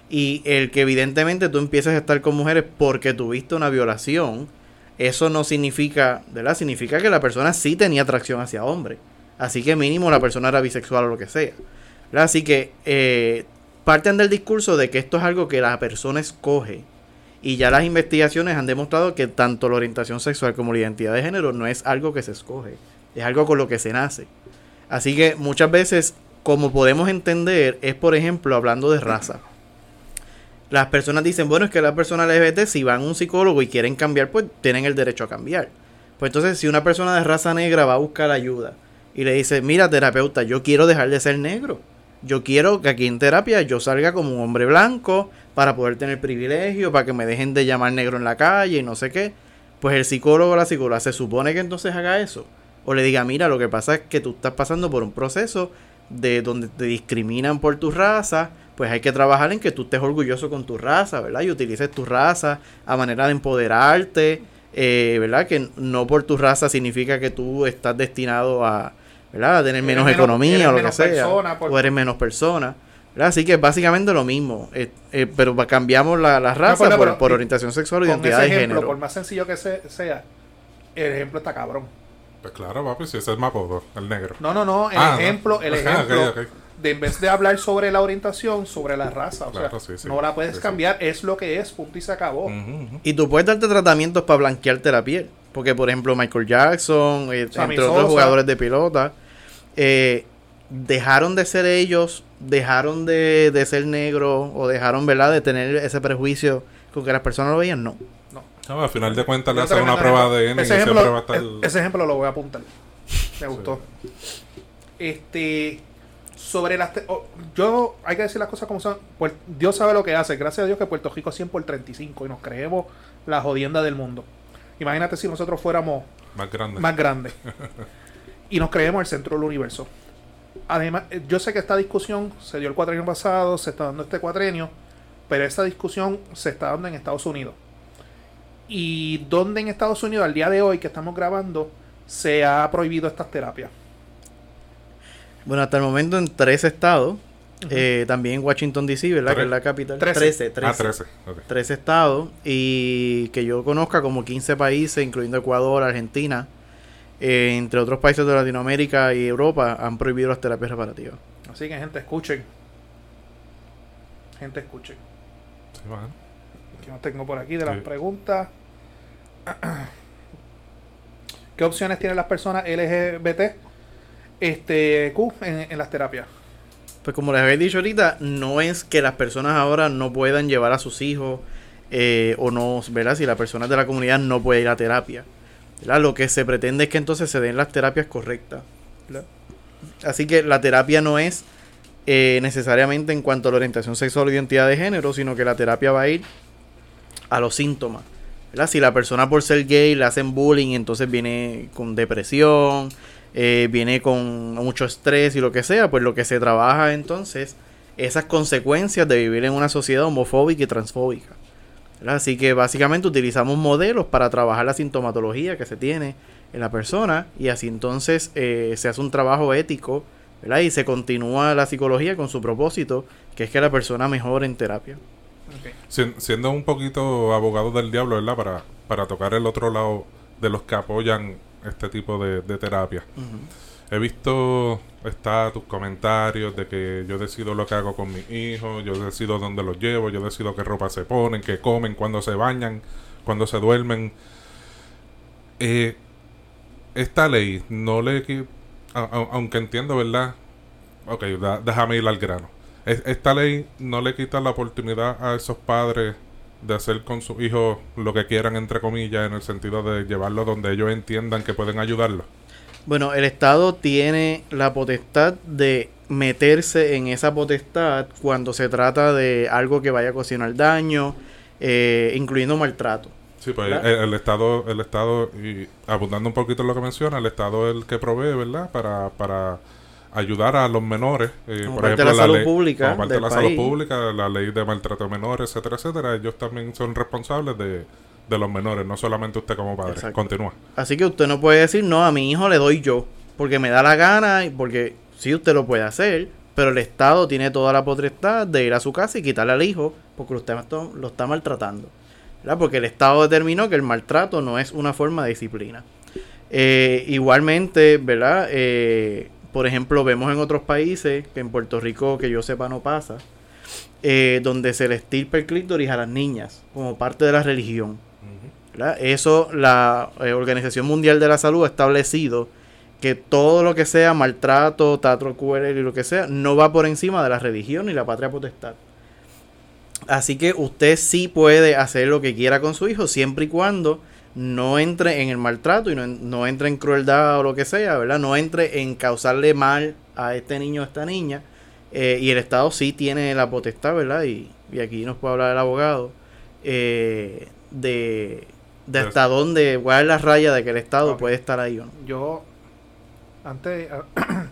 Y el que evidentemente tú empieces a estar con mujeres porque tuviste una violación, eso no significa, ¿verdad? Significa que la persona sí tenía atracción hacia hombres. Así que mínimo la persona era bisexual o lo que sea. Así que eh, parten del discurso de que esto es algo que la persona escoge. Y ya las investigaciones han demostrado que tanto la orientación sexual como la identidad de género no es algo que se escoge. Es algo con lo que se nace. Así que muchas veces, como podemos entender, es por ejemplo hablando de raza. Las personas dicen, bueno, es que la persona LGBT, si van a un psicólogo y quieren cambiar, pues tienen el derecho a cambiar. Pues entonces, si una persona de raza negra va a buscar ayuda y le dice, mira, terapeuta, yo quiero dejar de ser negro. Yo quiero que aquí en terapia yo salga como un hombre blanco para poder tener privilegio, para que me dejen de llamar negro en la calle y no sé qué. Pues el psicólogo o la psicóloga se supone que entonces haga eso. O le diga, mira, lo que pasa es que tú estás pasando por un proceso de donde te discriminan por tu raza, pues hay que trabajar en que tú estés orgulloso con tu raza, ¿verdad? Y utilices tu raza a manera de empoderarte, eh, ¿verdad? Que no por tu raza significa que tú estás destinado a, ¿verdad? A tener Eres menos, menos- economía o lo que menos sea. por- O eres menos persona. ¿verdad? Así que es básicamente lo mismo, eh, eh, pero cambiamos la, la raza pero- por, pero- por orientación sexual o identidad ese de ejemplo, género. por más sencillo que se- sea, el ejemplo está cabrón. Pues claro, papi, si ese es el mapodo, el negro. No, no, no. El Ah, no. ejemplo, el Ajá, ejemplo, ok, ok. de en vez de hablar sobre la orientación, sobre la raza. O Claro, sea, sí, sí. no la puedes Sí, sí. cambiar, es lo que es, punto y se acabó. Y tú puedes darte tratamientos para blanquearte la piel. Porque, por ejemplo, Michael Jackson, eh, Sammy entre otros jugadores de pelota, eh, dejaron de ser ellos, dejaron de, de ser negros o dejaron, ¿verdad?, de tener ese prejuicio con que las personas lo veían. No. No. No, al final de cuentas le hacen una prueba de. ADN y ese siempre ejemplo, va a estar... ese ejemplo lo voy a apuntar. Me gustó. Este. Sobre las. te- oh, yo, hay que decir las cosas como son. Puer- Dios sabe lo que hace. Gracias a Dios que Puerto Rico es 100 por 35 y nos creemos la jodienda del mundo. Imagínate si nosotros fuéramos Más grande. más grandes y nos creemos el centro del universo. Además, eh, yo sé que esta discusión se dio el cuatrenio pasado, se está dando este cuatrenio, pero esta discusión se está dando en Estados Unidos. ¿Y dónde en Estados Unidos, al día de hoy que estamos grabando, se ha prohibido estas terapias? Bueno, hasta el momento en tres estados, eh, también en Washington DC, ¿verdad?, Tres. que es la capital. Trece. 13, 13. Ah, 13. ok. tres estados y que yo conozca como 15 países, incluyendo Ecuador, Argentina, eh, entre otros países de Latinoamérica y Europa, han prohibido las terapias reparativas. Así que, gente, escuchen. Gente, escuchen. Sí, bueno. que no tengo por aquí de las Sí. preguntas. ¿Qué opciones tienen las personas LGBT este, Q en, en las terapias? Pues como les había dicho ahorita, no es que las personas ahora no puedan llevar a sus hijos eh, o no, ¿verdad? Si la persona de la comunidad no puede ir a terapia. ¿Verdad? Lo que se pretende es que entonces se den las terapias correctas. Así que la terapia no es eh, necesariamente en cuanto a la orientación sexual o identidad de género, sino que la terapia va a ir a los síntomas. ¿verdad? Si la persona por ser gay le hacen bullying, entonces viene con depresión, eh, viene con mucho estrés y lo que sea, pues lo que se trabaja entonces esas consecuencias de vivir en una sociedad homofóbica y transfóbica. ¿Verdad? Así que básicamente utilizamos modelos para trabajar la sintomatología que se tiene en la persona y así entonces eh, se hace un trabajo ético ¿verdad? Y se continúa la psicología con su propósito, que es que la persona mejore en terapia. Siendo un poquito abogado del diablo, ¿verdad? Para, para tocar el otro lado de los que apoyan este tipo de, de terapia. He visto está tus comentarios de que yo decido lo que hago con mis hijos, yo decido dónde los llevo, yo decido qué ropa se ponen, qué comen, cuándo se bañan, cuándo se duermen. Eh, esta ley no le... a- a- aunque entiendo, ¿verdad? Ok, déjame ir al grano. Es- Esta ley no le quita la oportunidad a esos padres de hacer con sus hijos lo que quieran, entre comillas, en el sentido de llevarlo donde ellos entiendan que pueden ayudarlo. Bueno, el Estado tiene la potestad de meterse en esa potestad cuando se trata de algo que vaya a ocasionar daño, eh, incluyendo maltrato. Sí, pues el, el Estado, el Estado, y abundando un poquito en lo que menciona, el Estado es el que provee, ¿verdad? Para, para ayudar a los menores. eh, Como por parte de ejemplo, la salud ley- pública como parte de la país. salud pública, la ley de maltrato de menores, etcétera, etcétera. Ellos también son responsables de, de los menores, no solamente usted como padre. Exacto. Continúa. Así que usted no puede decir, no, a mi hijo le doy yo, porque me da la gana, y porque sí usted lo puede hacer, pero el Estado tiene toda la potestad de ir a su casa y quitarle al hijo porque usted lo lo está maltratando. ¿verdad? Porque el Estado determinó que el maltrato no es una forma de disciplina. Eh, igualmente, ¿verdad? Eh, por ejemplo, vemos en otros países, que en Puerto Rico, que yo sepa, no pasa, eh, donde se le estirpa el clítoris a las niñas como parte de la religión. ¿Verdad? Eso la eh, Organización Mundial de la Salud ha establecido que todo lo que sea maltrato, cruel y lo que sea, no va por encima de la religión y la patria potestad. Así que usted sí puede hacer lo que quiera con su hijo siempre y cuando no entre en el maltrato y no, no entre en crueldad o lo que sea, ¿verdad? No entre en causarle mal a este niño o a esta niña. Eh, y el Estado sí tiene la potestad, ¿verdad? Y, y aquí nos puede hablar el abogado eh, de, de Pero- hasta dónde, cuál es la raya de que el Estado puede estar ahí o no. Yo, antes, ah,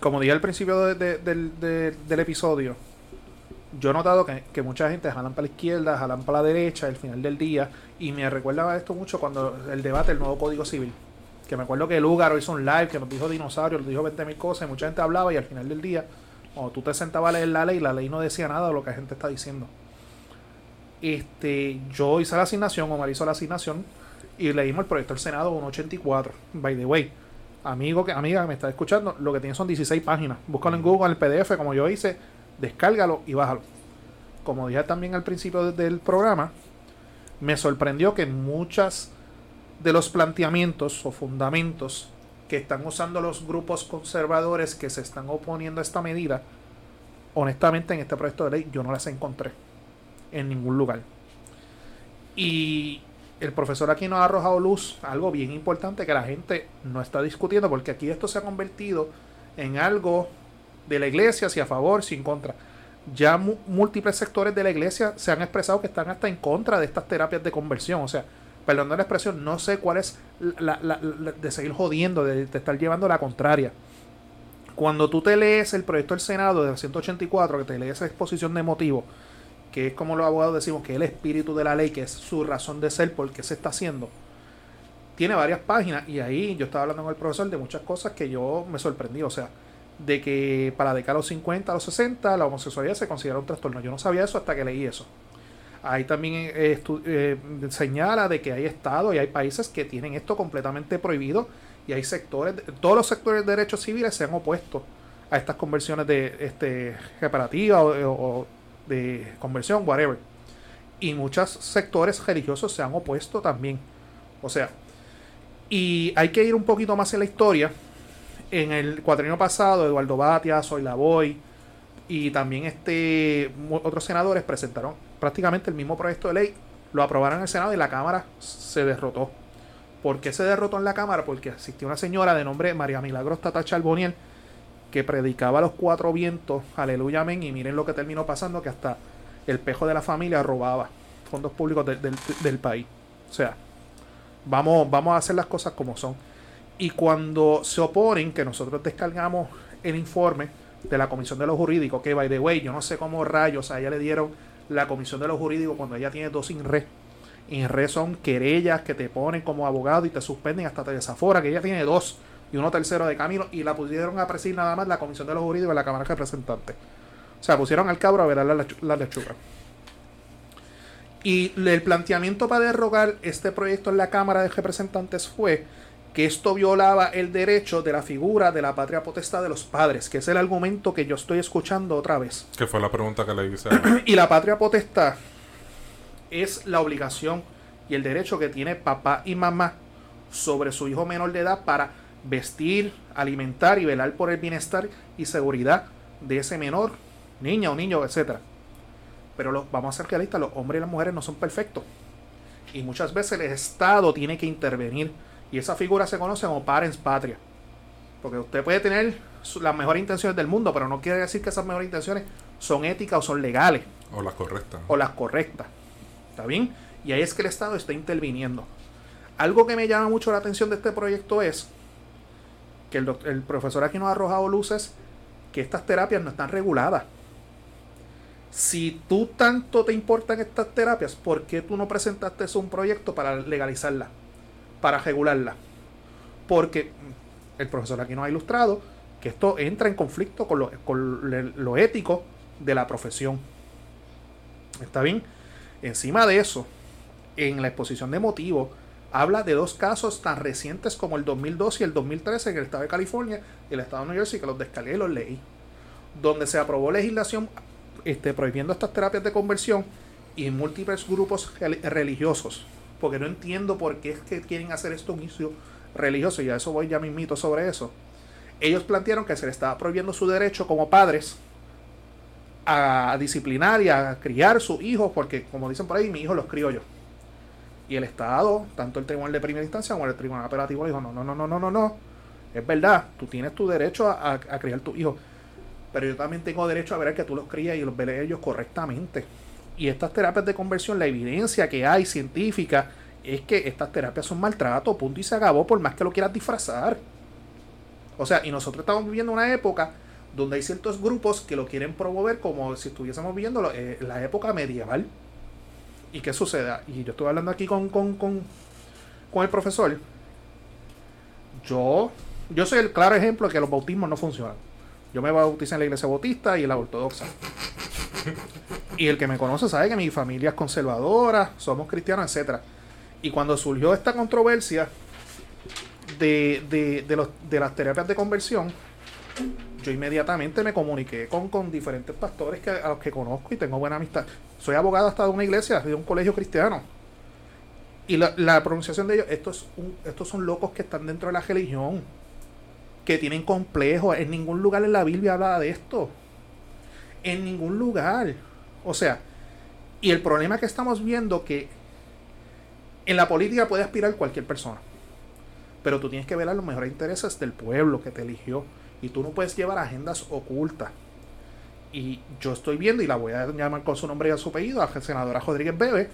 como dije al principio de- de- del, de- del episodio, yo he notado que, que mucha gente jalan para la izquierda, jalan para la derecha al final del día, y me recuerda esto mucho cuando el debate del nuevo Código Civil. Que me acuerdo que Lugaro hizo un live que nos dijo dinosaurio, nos dijo 20.000 cosas, y mucha gente hablaba, y al final del día, cuando tú te sentabas a leer la ley, la ley no decía nada de lo que la gente está diciendo. Este, yo hice la asignación, Omar hizo la asignación, y leímos el proyecto del Senado 184. By the way, amigo que amiga que me está escuchando, lo que tiene son 16 páginas. Búscalo en Google, en el PDF, como yo hice, descárgalo y bájalo. Como dije también al principio de- del programa, me sorprendió que muchas de los planteamientos o fundamentos que están usando los grupos conservadores que se están oponiendo a esta medida, honestamente en este proyecto de ley yo no las encontré en ningún lugar. Y el profesor aquí nos ha arrojado luz algo bien importante que la gente no está discutiendo, porque aquí esto se ha convertido en algo de la iglesia, si a favor, si en contra. Ya múltiples sectores de la iglesia se han expresado que están hasta en contra de estas terapias de conversión. O sea, perdón la expresión, no sé cuál es la, la- de seguir jodiendo, de, de estar llevando la contraria. Cuando tú te lees el proyecto del Senado del 184, que te lees esa exposición de motivos, que es como los abogados decimos, que es el espíritu de la ley, que es su razón de ser, por qué se está haciendo, tiene varias páginas y ahí yo estaba hablando con el profesor de muchas cosas que yo me sorprendí, o sea, de que para la década de los 50 a los 60 la homosexualidad se considera un trastorno. Yo no sabía eso hasta que leí eso. Ahí también eh, eh, señala de que hay estados y hay países que tienen esto completamente prohibido y hay sectores, todos los sectores de derechos civiles se han opuesto a estas conversiones de este reparativa o, o conversión, whatever. Y muchos sectores religiosos se han opuesto también. O sea, y hay que ir un poquito más en la historia. En el cuatrienio pasado, Eduardo Batia, Soy Lavoy y también este otros senadores presentaron prácticamente el mismo proyecto de ley. Lo aprobaron en el Senado y la Cámara se derrotó. ¿Por qué se derrotó en la Cámara? Porque existía una señora de nombre María Milagros Tata Charboniel que predicaba los cuatro vientos, aleluya, amén, y miren lo que terminó pasando, que hasta el pejo de la familia robaba fondos públicos del- del- país. O sea, vamos, vamos a hacer las cosas como son. Y cuando se oponen, que nosotros descargamos el informe de la Comisión de los Jurídicos, que by the way, yo no sé cómo rayos a ella le dieron la Comisión de los Jurídicos cuando ella tiene dos INRE. INRE son querellas que te ponen como abogado y te suspenden hasta te desaforan, que ella tiene dos. Y uno tercero de camino y la pusieron a presidir nada más la Comisión de los Jurídicos de la Cámara de Representantes. O sea, pusieron al cabro a ver la, lechu- la lechuga. Y el planteamiento para derrogar este proyecto en la Cámara de Representantes fue que esto violaba el derecho de la figura de la patria potestad de los padres, que es el argumento que yo estoy escuchando otra vez. Que fue la pregunta que le hice. a- Y la patria potestad es la obligación y el derecho que tiene papá y mamá sobre su hijo menor de edad para vestir, alimentar y velar por el bienestar y seguridad de ese menor, niña o niño, etcétera. Pero lo- vamos a ser realistas, los hombres y las mujeres no son perfectos. Y muchas veces el Estado tiene que intervenir. Y esa figura se conoce como parents patria. Porque usted puede tener las mejores intenciones del mundo, pero no quiere decir que esas mejores intenciones son éticas o son legales O la correcta. o las correctas. ¿Está bien? Y ahí es que el Estado está interviniendo. Algo que me llama mucho la atención de este proyecto es que el, profesor aquí nos ha arrojado luces que estas terapias no están reguladas. Si tú tanto te importan estas terapias, ¿por qué tú no presentaste un proyecto para legalizarlas? Para regularlas. Porque el profesor aquí nos ha ilustrado que esto entra en conflicto con lo, con lo ético de la profesión. ¿Está bien? Encima de eso, en la exposición de motivos, habla de dos casos tan recientes como el 2012 y el 2013 en el estado de California y el estado de New Jersey, que los descargué y los leí, donde se aprobó legislación este, prohibiendo estas terapias de conversión y en múltiples grupos rel- religiosos. Porque no entiendo por qué es que quieren hacer esto un inicio religioso, y a eso voy ya mismito sobre eso. Ellos plantearon que se le estaba prohibiendo su derecho como padres a disciplinar y a criar sus hijos, porque como dicen por ahí, mi hijo los crío yo. Y el Estado, tanto el tribunal de primera instancia como el tribunal apelativo, dijo, no, no, no, no, no, no, no. Es verdad, tú tienes tu derecho a, a- a criar tu hijo. Pero yo también tengo derecho a ver que tú los crías y los veas ellos correctamente. Y estas terapias de conversión, la evidencia que hay científica es que estas terapias son maltrato, punto y se acabó, por más que lo quieras disfrazar. O sea, y nosotros estamos viviendo una época donde hay ciertos grupos que lo quieren promover como si estuviésemos viviendo eh, la época medieval. ¿Y qué sucede? Y yo estuve hablando aquí con, con, con, con el profesor. Yo, yo soy el claro ejemplo de que los bautismos no funcionan. Yo me bauticé en la iglesia bautista y en la ortodoxa. Y el que me conoce sabe que mi familia es conservadora, somos cristianos, etcétera. Y cuando surgió esta controversia de, de, de los, de las terapias de conversión, yo inmediatamente me comuniqué con, con diferentes pastores que, a los que conozco y tengo buena amistad. Soy abogado hasta de una iglesia, de un colegio cristiano. Y la, la pronunciación de ellos, estos, un- estos son locos que están dentro de la religión, que tienen complejos. En ningún lugar en la Biblia habla de esto. En ningún lugar. O sea, y el problema que estamos viendo que en la política puede aspirar cualquier persona. Pero tú tienes que velar los mejores intereses del pueblo que te eligió. Y tú no puedes llevar agendas ocultas. Y yo estoy viendo, y la voy a llamar con su nombre y a su apellido, a la senadora Rodríguez Bebe,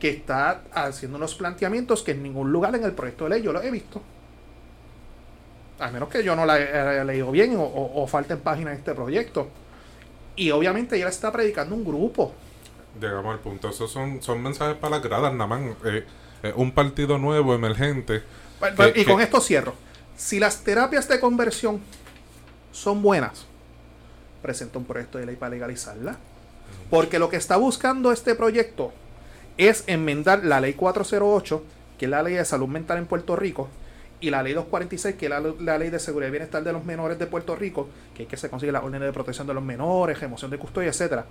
que está haciendo unos planteamientos que en ningún lugar en el proyecto de ley yo lo he visto. A menos que yo no la haya leído bien o, o, o falten páginas de este proyecto. Y obviamente ella está predicando un grupo. Llegamos al punto. Esos son, son mensajes para las gradas, nada más. Eh, eh, un partido nuevo, emergente. Que- y con esto cierro. Si las terapias de conversión son buenas, presenta un proyecto de ley para legalizarla. Porque lo que está buscando este proyecto es enmendar la ley 408, que es la ley de salud mental en Puerto Rico, y la ley 246, que es la, ley de seguridad y bienestar de los menores de Puerto Rico, que es que se consigue la orden de protección de los menores, remoción de custodia, etcétera.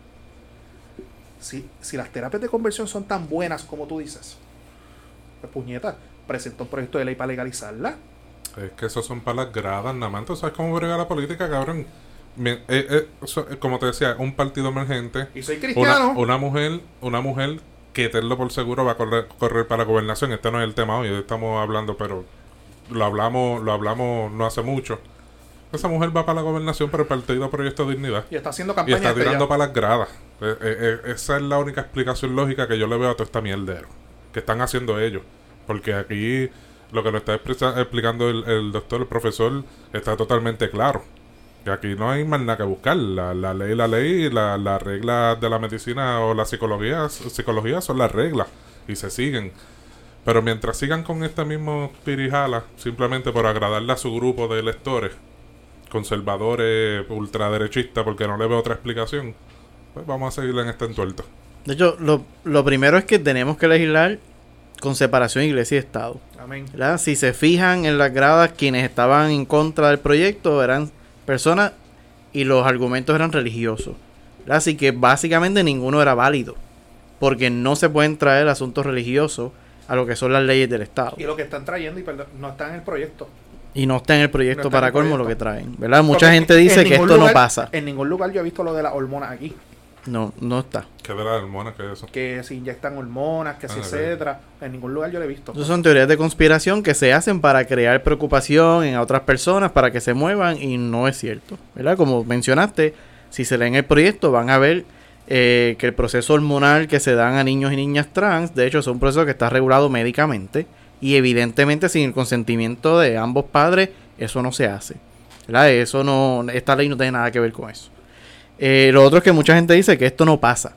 Si, si las terapias de conversión son tan buenas como tú dices, pues puñeta, presenta un proyecto de ley para legalizarla. Es que esos son para las gradas, nada más. ¿Tú sabes cómo brega la política, cabrón? Eh, eh, eso, como te decía, un partido emergente. Y soy cristiano. una mujer, una mujer que tenlo por seguro va a correr, correr para la gobernación. Este no es el tema hoy, estamos hablando, pero lo hablamos, lo hablamos no hace mucho. Esa mujer va para la gobernación por el partido Proyecto Dignidad. Y está haciendo Y campaña está desde tirando para las gradas. Eh, esa es la única explicación lógica que yo le veo a todo esta mierdero. Que están haciendo ellos. Porque aquí lo que nos está explicando el, doctor, el profesor, está totalmente claro. Que aquí no hay más nada que buscar. La, la ley, la ley, la- las reglas de la medicina o la psicología, psicología son las reglas. Y se siguen. Pero mientras sigan con este mismo pirijala, simplemente por agradarle a su grupo de electores, conservadores, ultraderechistas, porque no le veo otra explicación, pues vamos a seguir en este entuerto. De hecho, lo, lo primero es que tenemos que legislar con separación iglesia y Estado. Amén. ¿verdad? Si se fijan en las gradas, quienes estaban en contra del proyecto eran personas y los argumentos eran religiosos. ¿verdad? Así que básicamente ninguno era válido. Porque no se pueden traer asuntos religiosos a lo que son las leyes del Estado. Y lo que están trayendo y perdón, no está en el proyecto. Y no está en el proyecto No para el colmo lo que traen. ¿verdad? Mucha Porque gente en dice que esto no pasa. En ningún lugar yo he visto lo de las hormonas aquí. No, no está. ¿Qué de la hormona que es eso? Que se inyectan hormonas, que se Ah, ok. etcétera. En ningún lugar yo lo he visto. Esas son teorías de conspiración que se hacen para crear preocupación en otras personas, para que se muevan y no es cierto. ¿verdad? Como mencionaste, si se leen el proyecto van a ver eh, que el proceso hormonal que se dan a niños y niñas trans, de hecho es un proceso que está regulado médicamente y evidentemente sin el consentimiento de ambos padres, eso no se hace. ¿verdad? Eso no, esta ley no tiene nada que ver con eso. Eh, lo otro es que mucha gente dice que esto no pasa.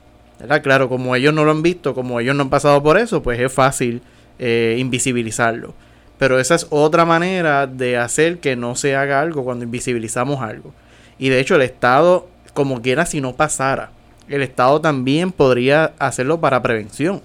Claro, como ellos no lo han visto, como ellos no han pasado por eso, pues es fácil eh, invisibilizarlo. Pero esa es otra manera de hacer que no se haga algo cuando invisibilizamos algo. Y de hecho el Estado, como quiera, si no pasara, el Estado también podría hacerlo para prevención.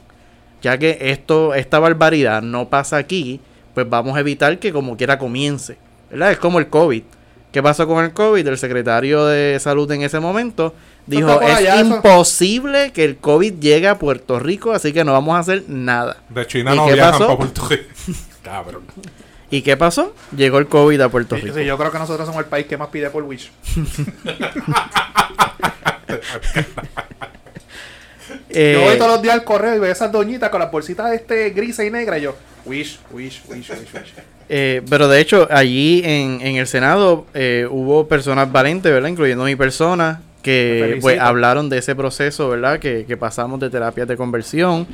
Ya que esto, esta barbaridad no pasa aquí, pues vamos a evitar que como quiera comience. ¿Verdad? Es como el COVID. ¿Qué pasó con el COVID? El secretario de salud en ese momento dijo, es allá, eso". imposible que el COVID llegue a Puerto Rico, así que no vamos a hacer nada. De China ¿Y no viajan pasó? para Puerto Rico. Cabrón. ¿Y qué pasó? Llegó el COVID a Puerto Rico. sí, yo creo que nosotros somos el país que más pide por Wish. Eh, yo voy todos los días al correo y veo esas doñitas con las bolsitas este grises y negras y yo, Wish, Wish, Wish, Wish, Wish. Eh, pero de hecho, allí en, en el Senado eh, hubo personas valientes, ¿verdad? Incluyendo mi persona, que pues hablaron de ese proceso, ¿verdad? Que, que pasamos de terapias de conversión.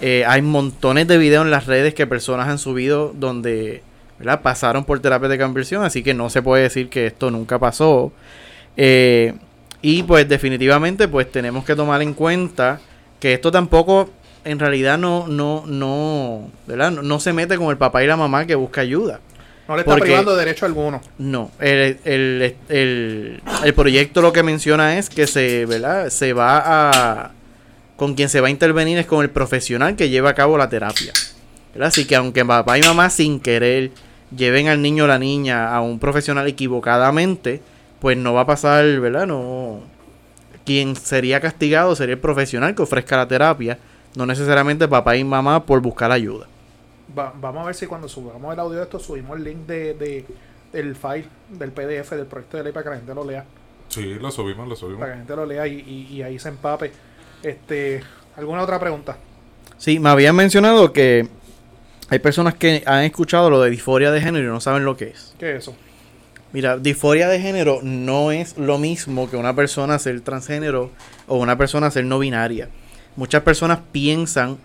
Eh, hay montones de videos en las redes que personas han subido donde, ¿verdad? Pasaron por terapias de conversión, así que no se puede decir que esto nunca pasó. Eh, y pues definitivamente pues tenemos que tomar en cuenta que esto tampoco en realidad no, no, no, ¿verdad? No, no se mete con el papá y la mamá que busca ayuda. No le está Porque- privando de derecho alguno. No, el, el, el, el proyecto lo que menciona es que se, ¿verdad? se va a... Con quien se va a intervenir es con el profesional que lleva a cabo la terapia. ¿verdad? Así que aunque papá y mamá sin querer lleven al niño o la niña a un profesional equivocadamente, pues no va a pasar, ¿verdad? No... Quien sería castigado sería el profesional que ofrezca la terapia, no necesariamente papá y mamá por buscar ayuda. Va- vamos a ver si cuando subamos el audio de esto subimos el link de, de- del file, del PDF, del proyecto de ley para que la gente lo lea. Sí, lo subimos, lo subimos. Para que la gente lo lea y, y- y ahí se empape. Este, ¿Alguna otra pregunta? Sí, me habían mencionado que hay personas que han escuchado lo de disforia de género y no saben lo que es. ¿Qué es eso? Mira, disforia de género no es lo mismo que una persona ser transgénero o una persona ser no binaria. Muchas personas piensan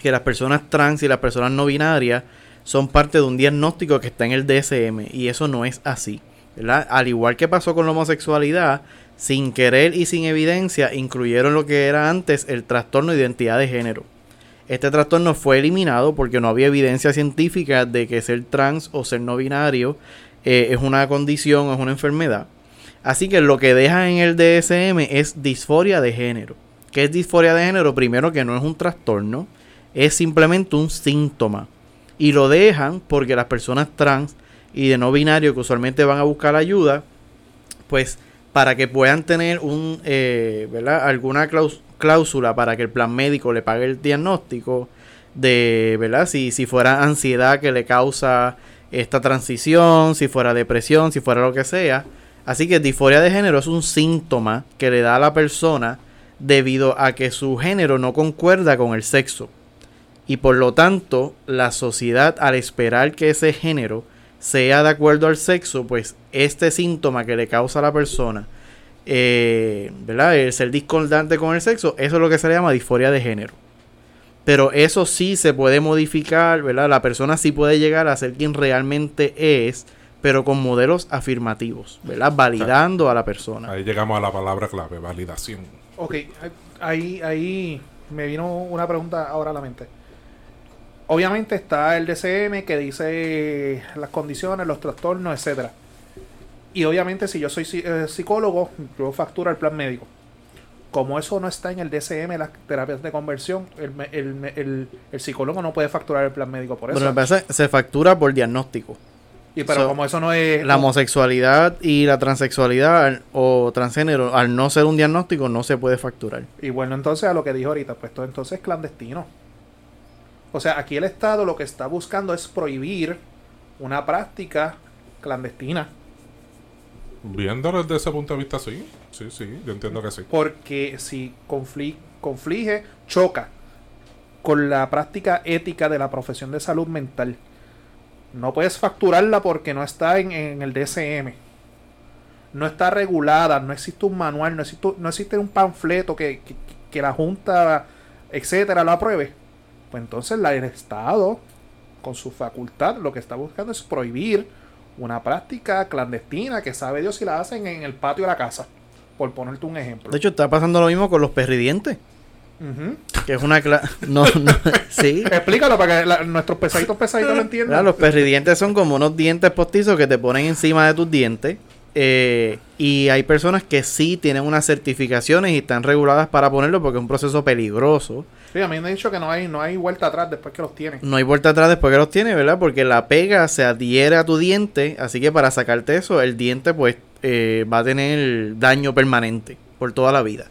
que las personas trans y las personas no binarias son parte de un diagnóstico que está en el DSM y eso no es así. Al igual que pasó con la homosexualidad, sin querer y sin evidencia incluyeron lo que era antes el trastorno de identidad de género. Este trastorno fue eliminado porque no había evidencia científica de que ser trans o ser no binario eh, es una condición, es una enfermedad. Así que lo que deja en el DSM es disforia de género. ¿Qué es disforia de género? Primero que no es un trastorno, es simplemente un síntoma. Y lo dejan porque las personas trans y de no binario que usualmente van a buscar ayuda, pues para que puedan tener un, eh, ¿verdad? alguna cláusula para que el plan médico le pague el diagnóstico de, ¿verdad? Si, si fuera ansiedad que le causa esta transición, si fuera depresión, si fuera lo que sea. Así que disforia de género es un síntoma que le da a la persona debido a que su género no concuerda con el sexo. Y por lo tanto, la sociedad al esperar que ese género sea de acuerdo al sexo, pues este síntoma que le causa a la persona, eh, ¿verdad? El ser discordante con el sexo, eso es lo que se le llama disforia de género. Pero eso sí se puede modificar, ¿verdad? La persona sí puede llegar a ser quien realmente es, pero con modelos afirmativos, ¿verdad? Validando a la persona. Ahí llegamos a la palabra clave, validación. Ok, ahí, ahí me vino una pregunta ahora a la mente. Obviamente está el DCM que dice las condiciones, los trastornos, etcétera. Y obviamente si yo soy eh, psicólogo, yo facturo el plan médico. Como eso no está en el DCM, las terapias de conversión, el, me- el, me- el- el psicólogo no puede facturar el plan médico por eso. Bueno, me parece se factura por diagnóstico. y pero so, como eso no es... La homosexualidad y la transexualidad al- o transgénero, al no ser un diagnóstico, no se puede facturar. Y bueno, entonces a lo que dijo ahorita, pues todo entonces es clandestino. O sea, aquí el Estado lo que está buscando es prohibir una práctica clandestina. Viéndolo desde ese punto de vista, sí. Sí, sí, yo entiendo que sí. Porque si confli- conflige, choca con la práctica ética de la profesión de salud mental. No puedes facturarla porque no está en, en el DSM. No está regulada, no existe un manual, no existe, no existe un panfleto que, que- que la Junta, etcétera, lo apruebe. Pues entonces el Estado, con su facultad, lo que está buscando es prohibir una práctica clandestina que sabe Dios si la hacen en el patio de la casa. Por ponerte un ejemplo. De hecho, está pasando lo mismo con los perridientes. Que es una... no, no, sí. Explícalo para que la- nuestros pesaditos pesaditos lo entiendan. Los perridientes son como unos dientes postizos que te ponen encima de tus dientes. Eh, y hay personas que sí tienen unas certificaciones y están reguladas para ponerlo porque es un proceso peligroso. Sí, a mí me han dicho que no hay, no hay vuelta atrás después que los tienen. No hay vuelta atrás después que los tiene, ¿verdad? Porque la pega se adhiere a tu diente, así que para sacarte eso, el diente pues eh, va a tener daño permanente por toda la vida.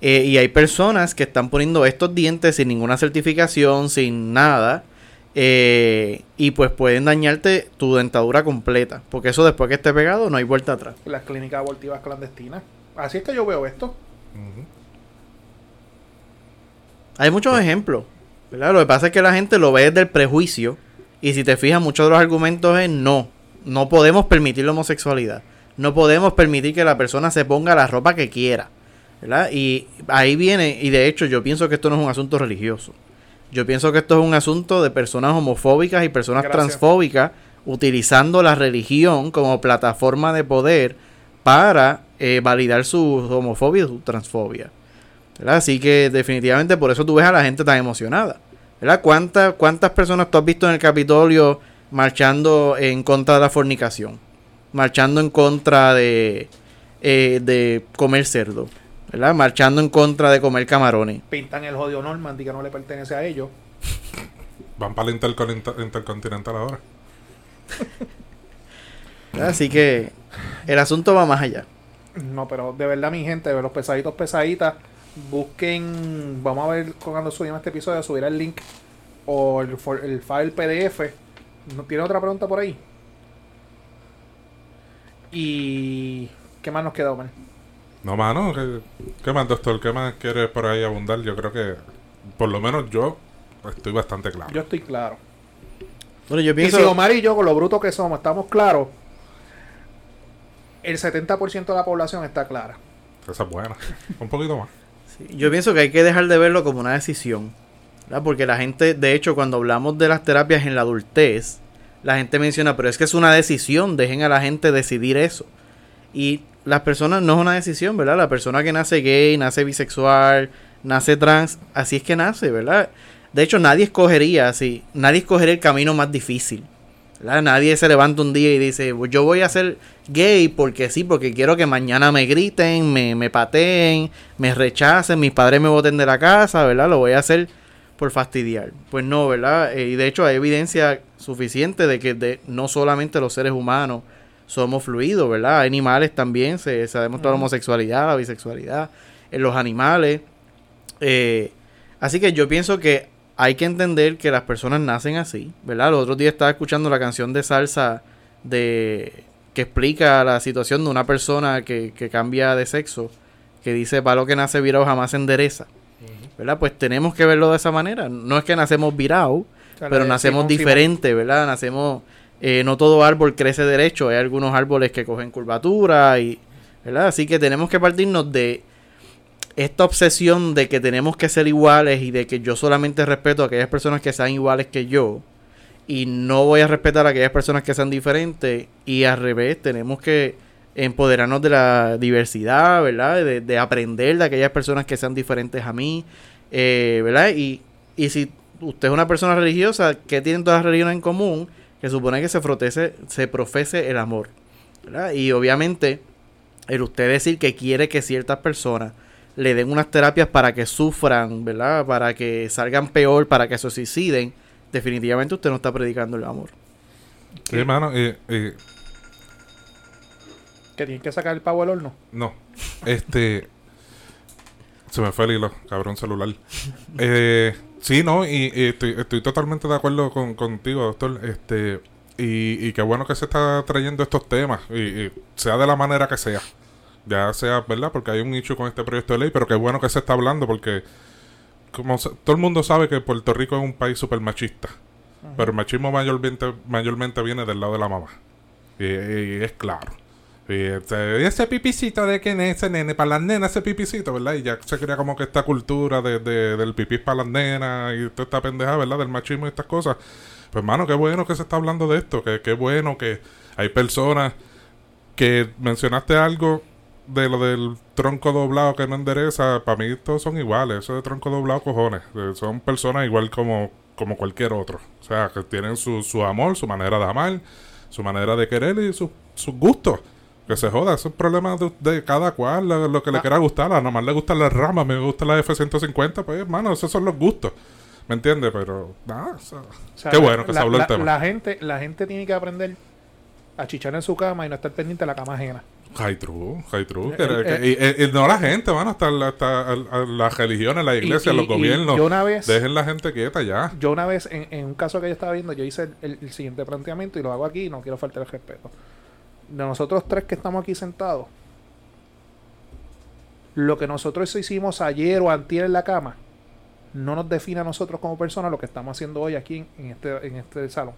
Eh, y hay personas que están poniendo estos dientes sin ninguna certificación, sin nada, eh, y pues pueden dañarte tu dentadura completa, porque eso después que esté pegado no hay vuelta atrás. Las clínicas abortivas clandestinas. Así es que yo veo esto. Hay muchos ejemplos, ¿verdad? Lo que pasa es que la gente lo ve desde el prejuicio. Y si te fijas, muchos de los argumentos es no. No podemos permitir la homosexualidad. No podemos permitir que la persona se ponga la ropa que quiera. ¿Verdad? Y ahí viene, y de hecho yo pienso que esto no es un asunto religioso. Yo pienso que esto es un asunto de personas homofóbicas y personas Gracias. transfóbicas utilizando la religión como plataforma de poder para eh, validar su homofobia y su transfobia. ¿verdad? Así que definitivamente por eso tú ves a la gente tan emocionada. ¿verdad? ¿Cuántas, ¿Cuántas personas tú has visto en el Capitolio marchando en contra de la fornicación? Marchando en contra de, eh, de comer cerdo. ¿Verdad? Marchando en contra de comer camarones. Pintan el jodido Normandy que no le pertenece a ellos. Van para el intercon- intercontinental ahora. Así que el asunto va más allá. No, pero de verdad, mi gente, los pesaditos pesaditas, busquen. Vamos a ver cuando subimos este episodio, subir el link o el, for- el file PDF. ¿No tiene otra pregunta por ahí? Y. ¿Qué más nos queda, Omar? No, mano, ¿qué, qué más, doctor? ¿Qué más quieres por ahí abundar? Yo creo que, por lo menos yo, estoy bastante claro. Yo estoy claro. Bueno, yo Y pienso... si Omar y yo, con lo bruto que somos, estamos claros, el 70% de la población está clara. Esa es buena. Un poquito más. Sí, Yo pienso que hay que dejar de verlo como una decisión. ¿verdad? Porque la gente, de hecho, cuando hablamos de las terapias en la adultez, la gente menciona, pero es que es una decisión, dejen a la gente decidir eso. Y las personas no es una decisión, ¿verdad? La persona que nace gay, nace bisexual, nace trans, así es que nace, ¿verdad? De hecho, nadie escogería así, nadie escogería el camino más difícil. ¿verdad? Nadie se levanta un día y dice, "Pues yo voy a ser gay porque sí, porque quiero que mañana me griten, me, me pateen, me rechacen, mis padres me boten de la casa, ¿verdad? Lo voy a hacer por fastidiar. Pues no, ¿verdad? Eh, y de hecho hay evidencia suficiente de que de, no solamente los seres humanos somos fluidos, ¿verdad? Hay animales también, se, se ha demostrado la homosexualidad, la bisexualidad en los animales. Eh, así que yo pienso que hay que entender que las personas nacen así, ¿verdad? Los otros días estaba escuchando la canción de salsa de que explica la situación de una persona que, que cambia de sexo, que dice, para lo que nace virado jamás se endereza, ¿verdad? Pues tenemos que verlo de esa manera. No es que nacemos virado, O sea, pero nacemos diferente, ¿verdad? Nacemos, eh, no todo árbol crece derecho, hay algunos árboles que cogen curvatura y, ¿verdad? Así que tenemos que partirnos de esta obsesión de que tenemos que ser iguales y de que yo solamente respeto a aquellas personas que sean iguales que yo y no voy a respetar a aquellas personas que sean diferentes y al revés, tenemos que empoderarnos de la diversidad, ¿verdad? De, de aprender de aquellas personas que sean diferentes a mí, eh, ¿verdad? Y, y si usted es una persona religiosa, ¿qué tienen todas las religiones en común? Que supone que se, frotese, se profese el amor. ¿verdad? Y obviamente, el usted decir que quiere que ciertas personas le den unas terapias para que sufran, ¿verdad? Para que salgan peor, para que se suiciden, definitivamente usted no está predicando el amor. Sí, hermano, y, y- Que tienen que sacar el pavo del horno. no. Este. Se me fue el hilo, cabrón celular. Eh, sí, no, y, y estoy, estoy totalmente de acuerdo con, contigo, doctor. Este. Y, y qué bueno que se está trayendo estos temas, y, y sea de la manera que sea. Ya sea, ¿verdad? Porque hay un nicho con este proyecto de ley, pero qué bueno que se está hablando, porque como se- todo el mundo sabe que Puerto Rico es un país súper machista. Pero el machismo mayormente, mayormente viene del lado de la mamá. Y es claro. Y ese, y ese pipicito de es ese nene, para las nenas ese pipicito, ¿verdad? Y ya se crea como que esta cultura de, de- del pipí para las nenas y toda esta pendeja, ¿verdad? Del machismo y estas cosas. Pues hermano, qué bueno que se está hablando de esto, que qué bueno que hay personas que mencionaste algo de lo del tronco doblado que no endereza, para mí todos son iguales, eso de tronco doblado cojones, Eh, son personas igual como, como cualquier otro, o sea, que tienen su, su amor, su manera de amar, su manera de querer y su- sus gustos. Que se joda, eso es problema de, de cada cual, lo, lo que le Ah. quiera gustar. A nomás le gustan las ramas, me gusta la F-150, pues hermano, esos son los gustos. ¿Me entiendes? Pero, nada, o sea, O sea, qué bueno que se la, habló el tema. La gente, la gente tiene que aprender a chichar en su cama y no estar pendiente de la cama ajena. High true, high true. Eh, eh, que- y, y- y no la gente, van hasta, hasta las religiones, las iglesias, los gobiernos. yo una vez- Dejen la gente quieta ya. Yo una vez, en, en un caso que yo estaba viendo, yo hice el, el- el siguiente planteamiento y lo hago aquí y no quiero faltar el respeto. De nosotros tres que estamos aquí sentados, lo que nosotros hicimos ayer o antier en la cama, no nos define a nosotros como personas lo que estamos haciendo hoy aquí en, en este, en este salón.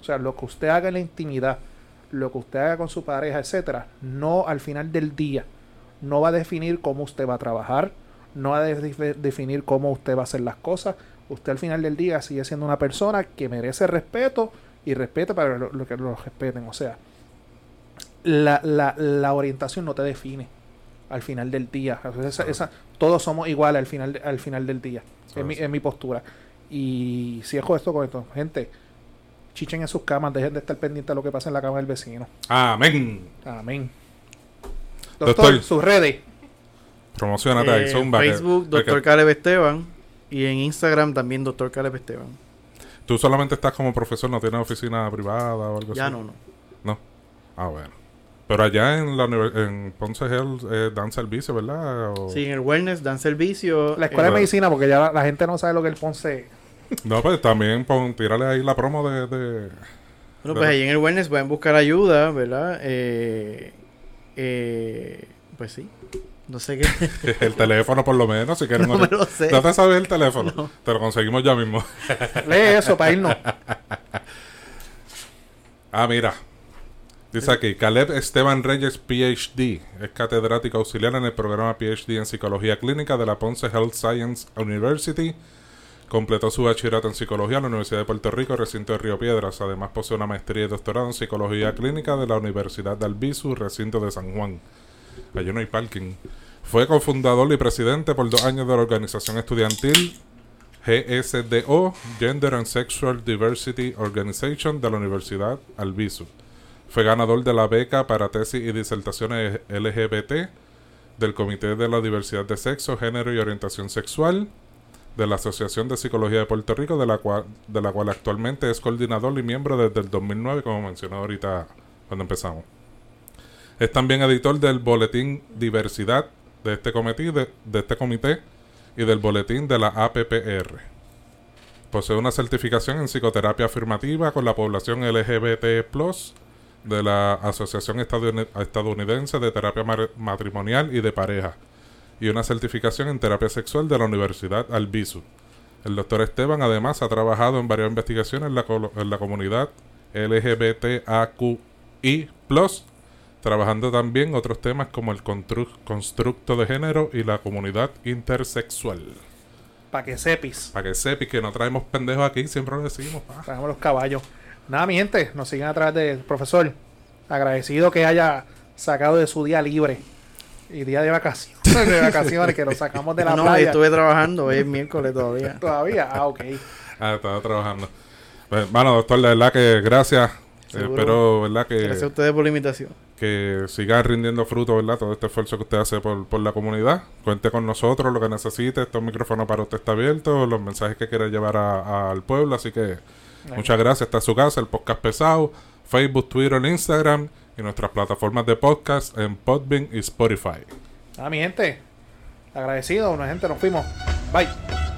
O sea, lo que usted haga en la intimidad, lo que usted haga con su pareja, etcétera, no al final del día, no va a definir cómo usted va a trabajar, no va a de- definir cómo usted va a hacer las cosas. Usted al final del día sigue siendo una persona que merece respeto y respeta para lo, lo que lo respeten. O sea, la, la, la orientación no te define al final del día. Esa- esa- todos somos iguales al final, al final del día. Es mi, es mi postura. Y si es esto con esto, gente, chichen en sus camas, dejen de estar pendientes de lo que pasa en la cama del vecino. Amén. Amén. Doctor. Doctor, sus redes. Promocionate ahí, Eh, zumba. que- Facebook, porque Doctor Caleb Esteban. Y en Instagram también, Doctor Caleb Esteban. Tú solamente estás como profesor, no tienes oficina privada o algo Ya así. no, no. No. Ah, bueno. Pero allá en la en Ponce Health eh, dan servicio, ¿verdad? O- Sí, en el Wellness dan servicio. La escuela eh, de medicina, porque ya la, la gente no sabe lo que el Ponce. No, pues también pon, tírale ahí la promo de... de- Bueno, pues ahí en el Wellness pueden buscar ayuda, ¿verdad? Eh, eh, pues sí. No sé qué. el teléfono por lo menos, si quieren... no me lo sé. ¿No te sabes el teléfono? Te lo conseguimos ya mismo. Lee eso para irnos. Ah, mira. Dice aquí, Caleb Esteban Reyes, PhD, es catedrático auxiliar en el programa PhD en Psicología Clínica de la Ponce Health Science University. Completó su bachillerato en Psicología en la Universidad de Puerto Rico, recinto de Río Piedras. Además posee una maestría y doctorado en Psicología Clínica de la Universidad de Albizu, recinto de San Juan. Allí no hay parking. Fue cofundador y presidente por dos años de la organización estudiantil GSDO, Gender and Sexual Diversity Organization de la Universidad Albizu. Fue ganador de la beca para tesis y disertaciones LGBT del Comité de la Diversidad de Sexo, Género y Orientación Sexual de la Asociación de Psicología de Puerto Rico, de la cual, de la cual actualmente es coordinador y miembro desde el 2009, como mencionó ahorita cuando empezamos. Es también editor del Boletín Diversidad de este comité, de este comité y del boletín de la APPR. Posee una certificación en psicoterapia afirmativa con la población LGBT+, de la Asociación Estadouni- Estadounidense de Terapia Matrimonial y de Pareja, y una certificación en terapia sexual de la Universidad Albizu. El doctor Esteban además ha trabajado en varias investigaciones en la, en la comunidad LGBTAQI+, trabajando también otros temas como el constru- constructo de género y la comunidad intersexual. Para que sepis. Para que sepas que no traemos pendejos aquí, siempre lo decimos. Traemos los caballos. Nada, mi gente, nos siguen atrás del profesor. Agradecido que haya sacado de su día libre Y día de vacaciones, de vacaciones que nos sacamos de la no, playa. estuve trabajando, hoy es miércoles todavía. Todavía, ah, ok. Ah, estaba trabajando. Pues, Bueno, doctor, de verdad que gracias. Seguro. Espero, ¿verdad? Que, Gracias a ustedes por la invitación. que siga rindiendo fruto, ¿verdad? Todo este esfuerzo que usted hace por, por la comunidad. Cuente con nosotros, lo que necesite. Este micrófono para usted está abierto. Los mensajes que quiera llevar a- a- al pueblo. Así que muchas gracias. Está en su casa, el podcast pesado. Facebook, Twitter, Instagram. Y nuestras plataformas de podcast en Podbean y Spotify. Ah, mi gente. Agradecido, una gente, nos fuimos. Bye.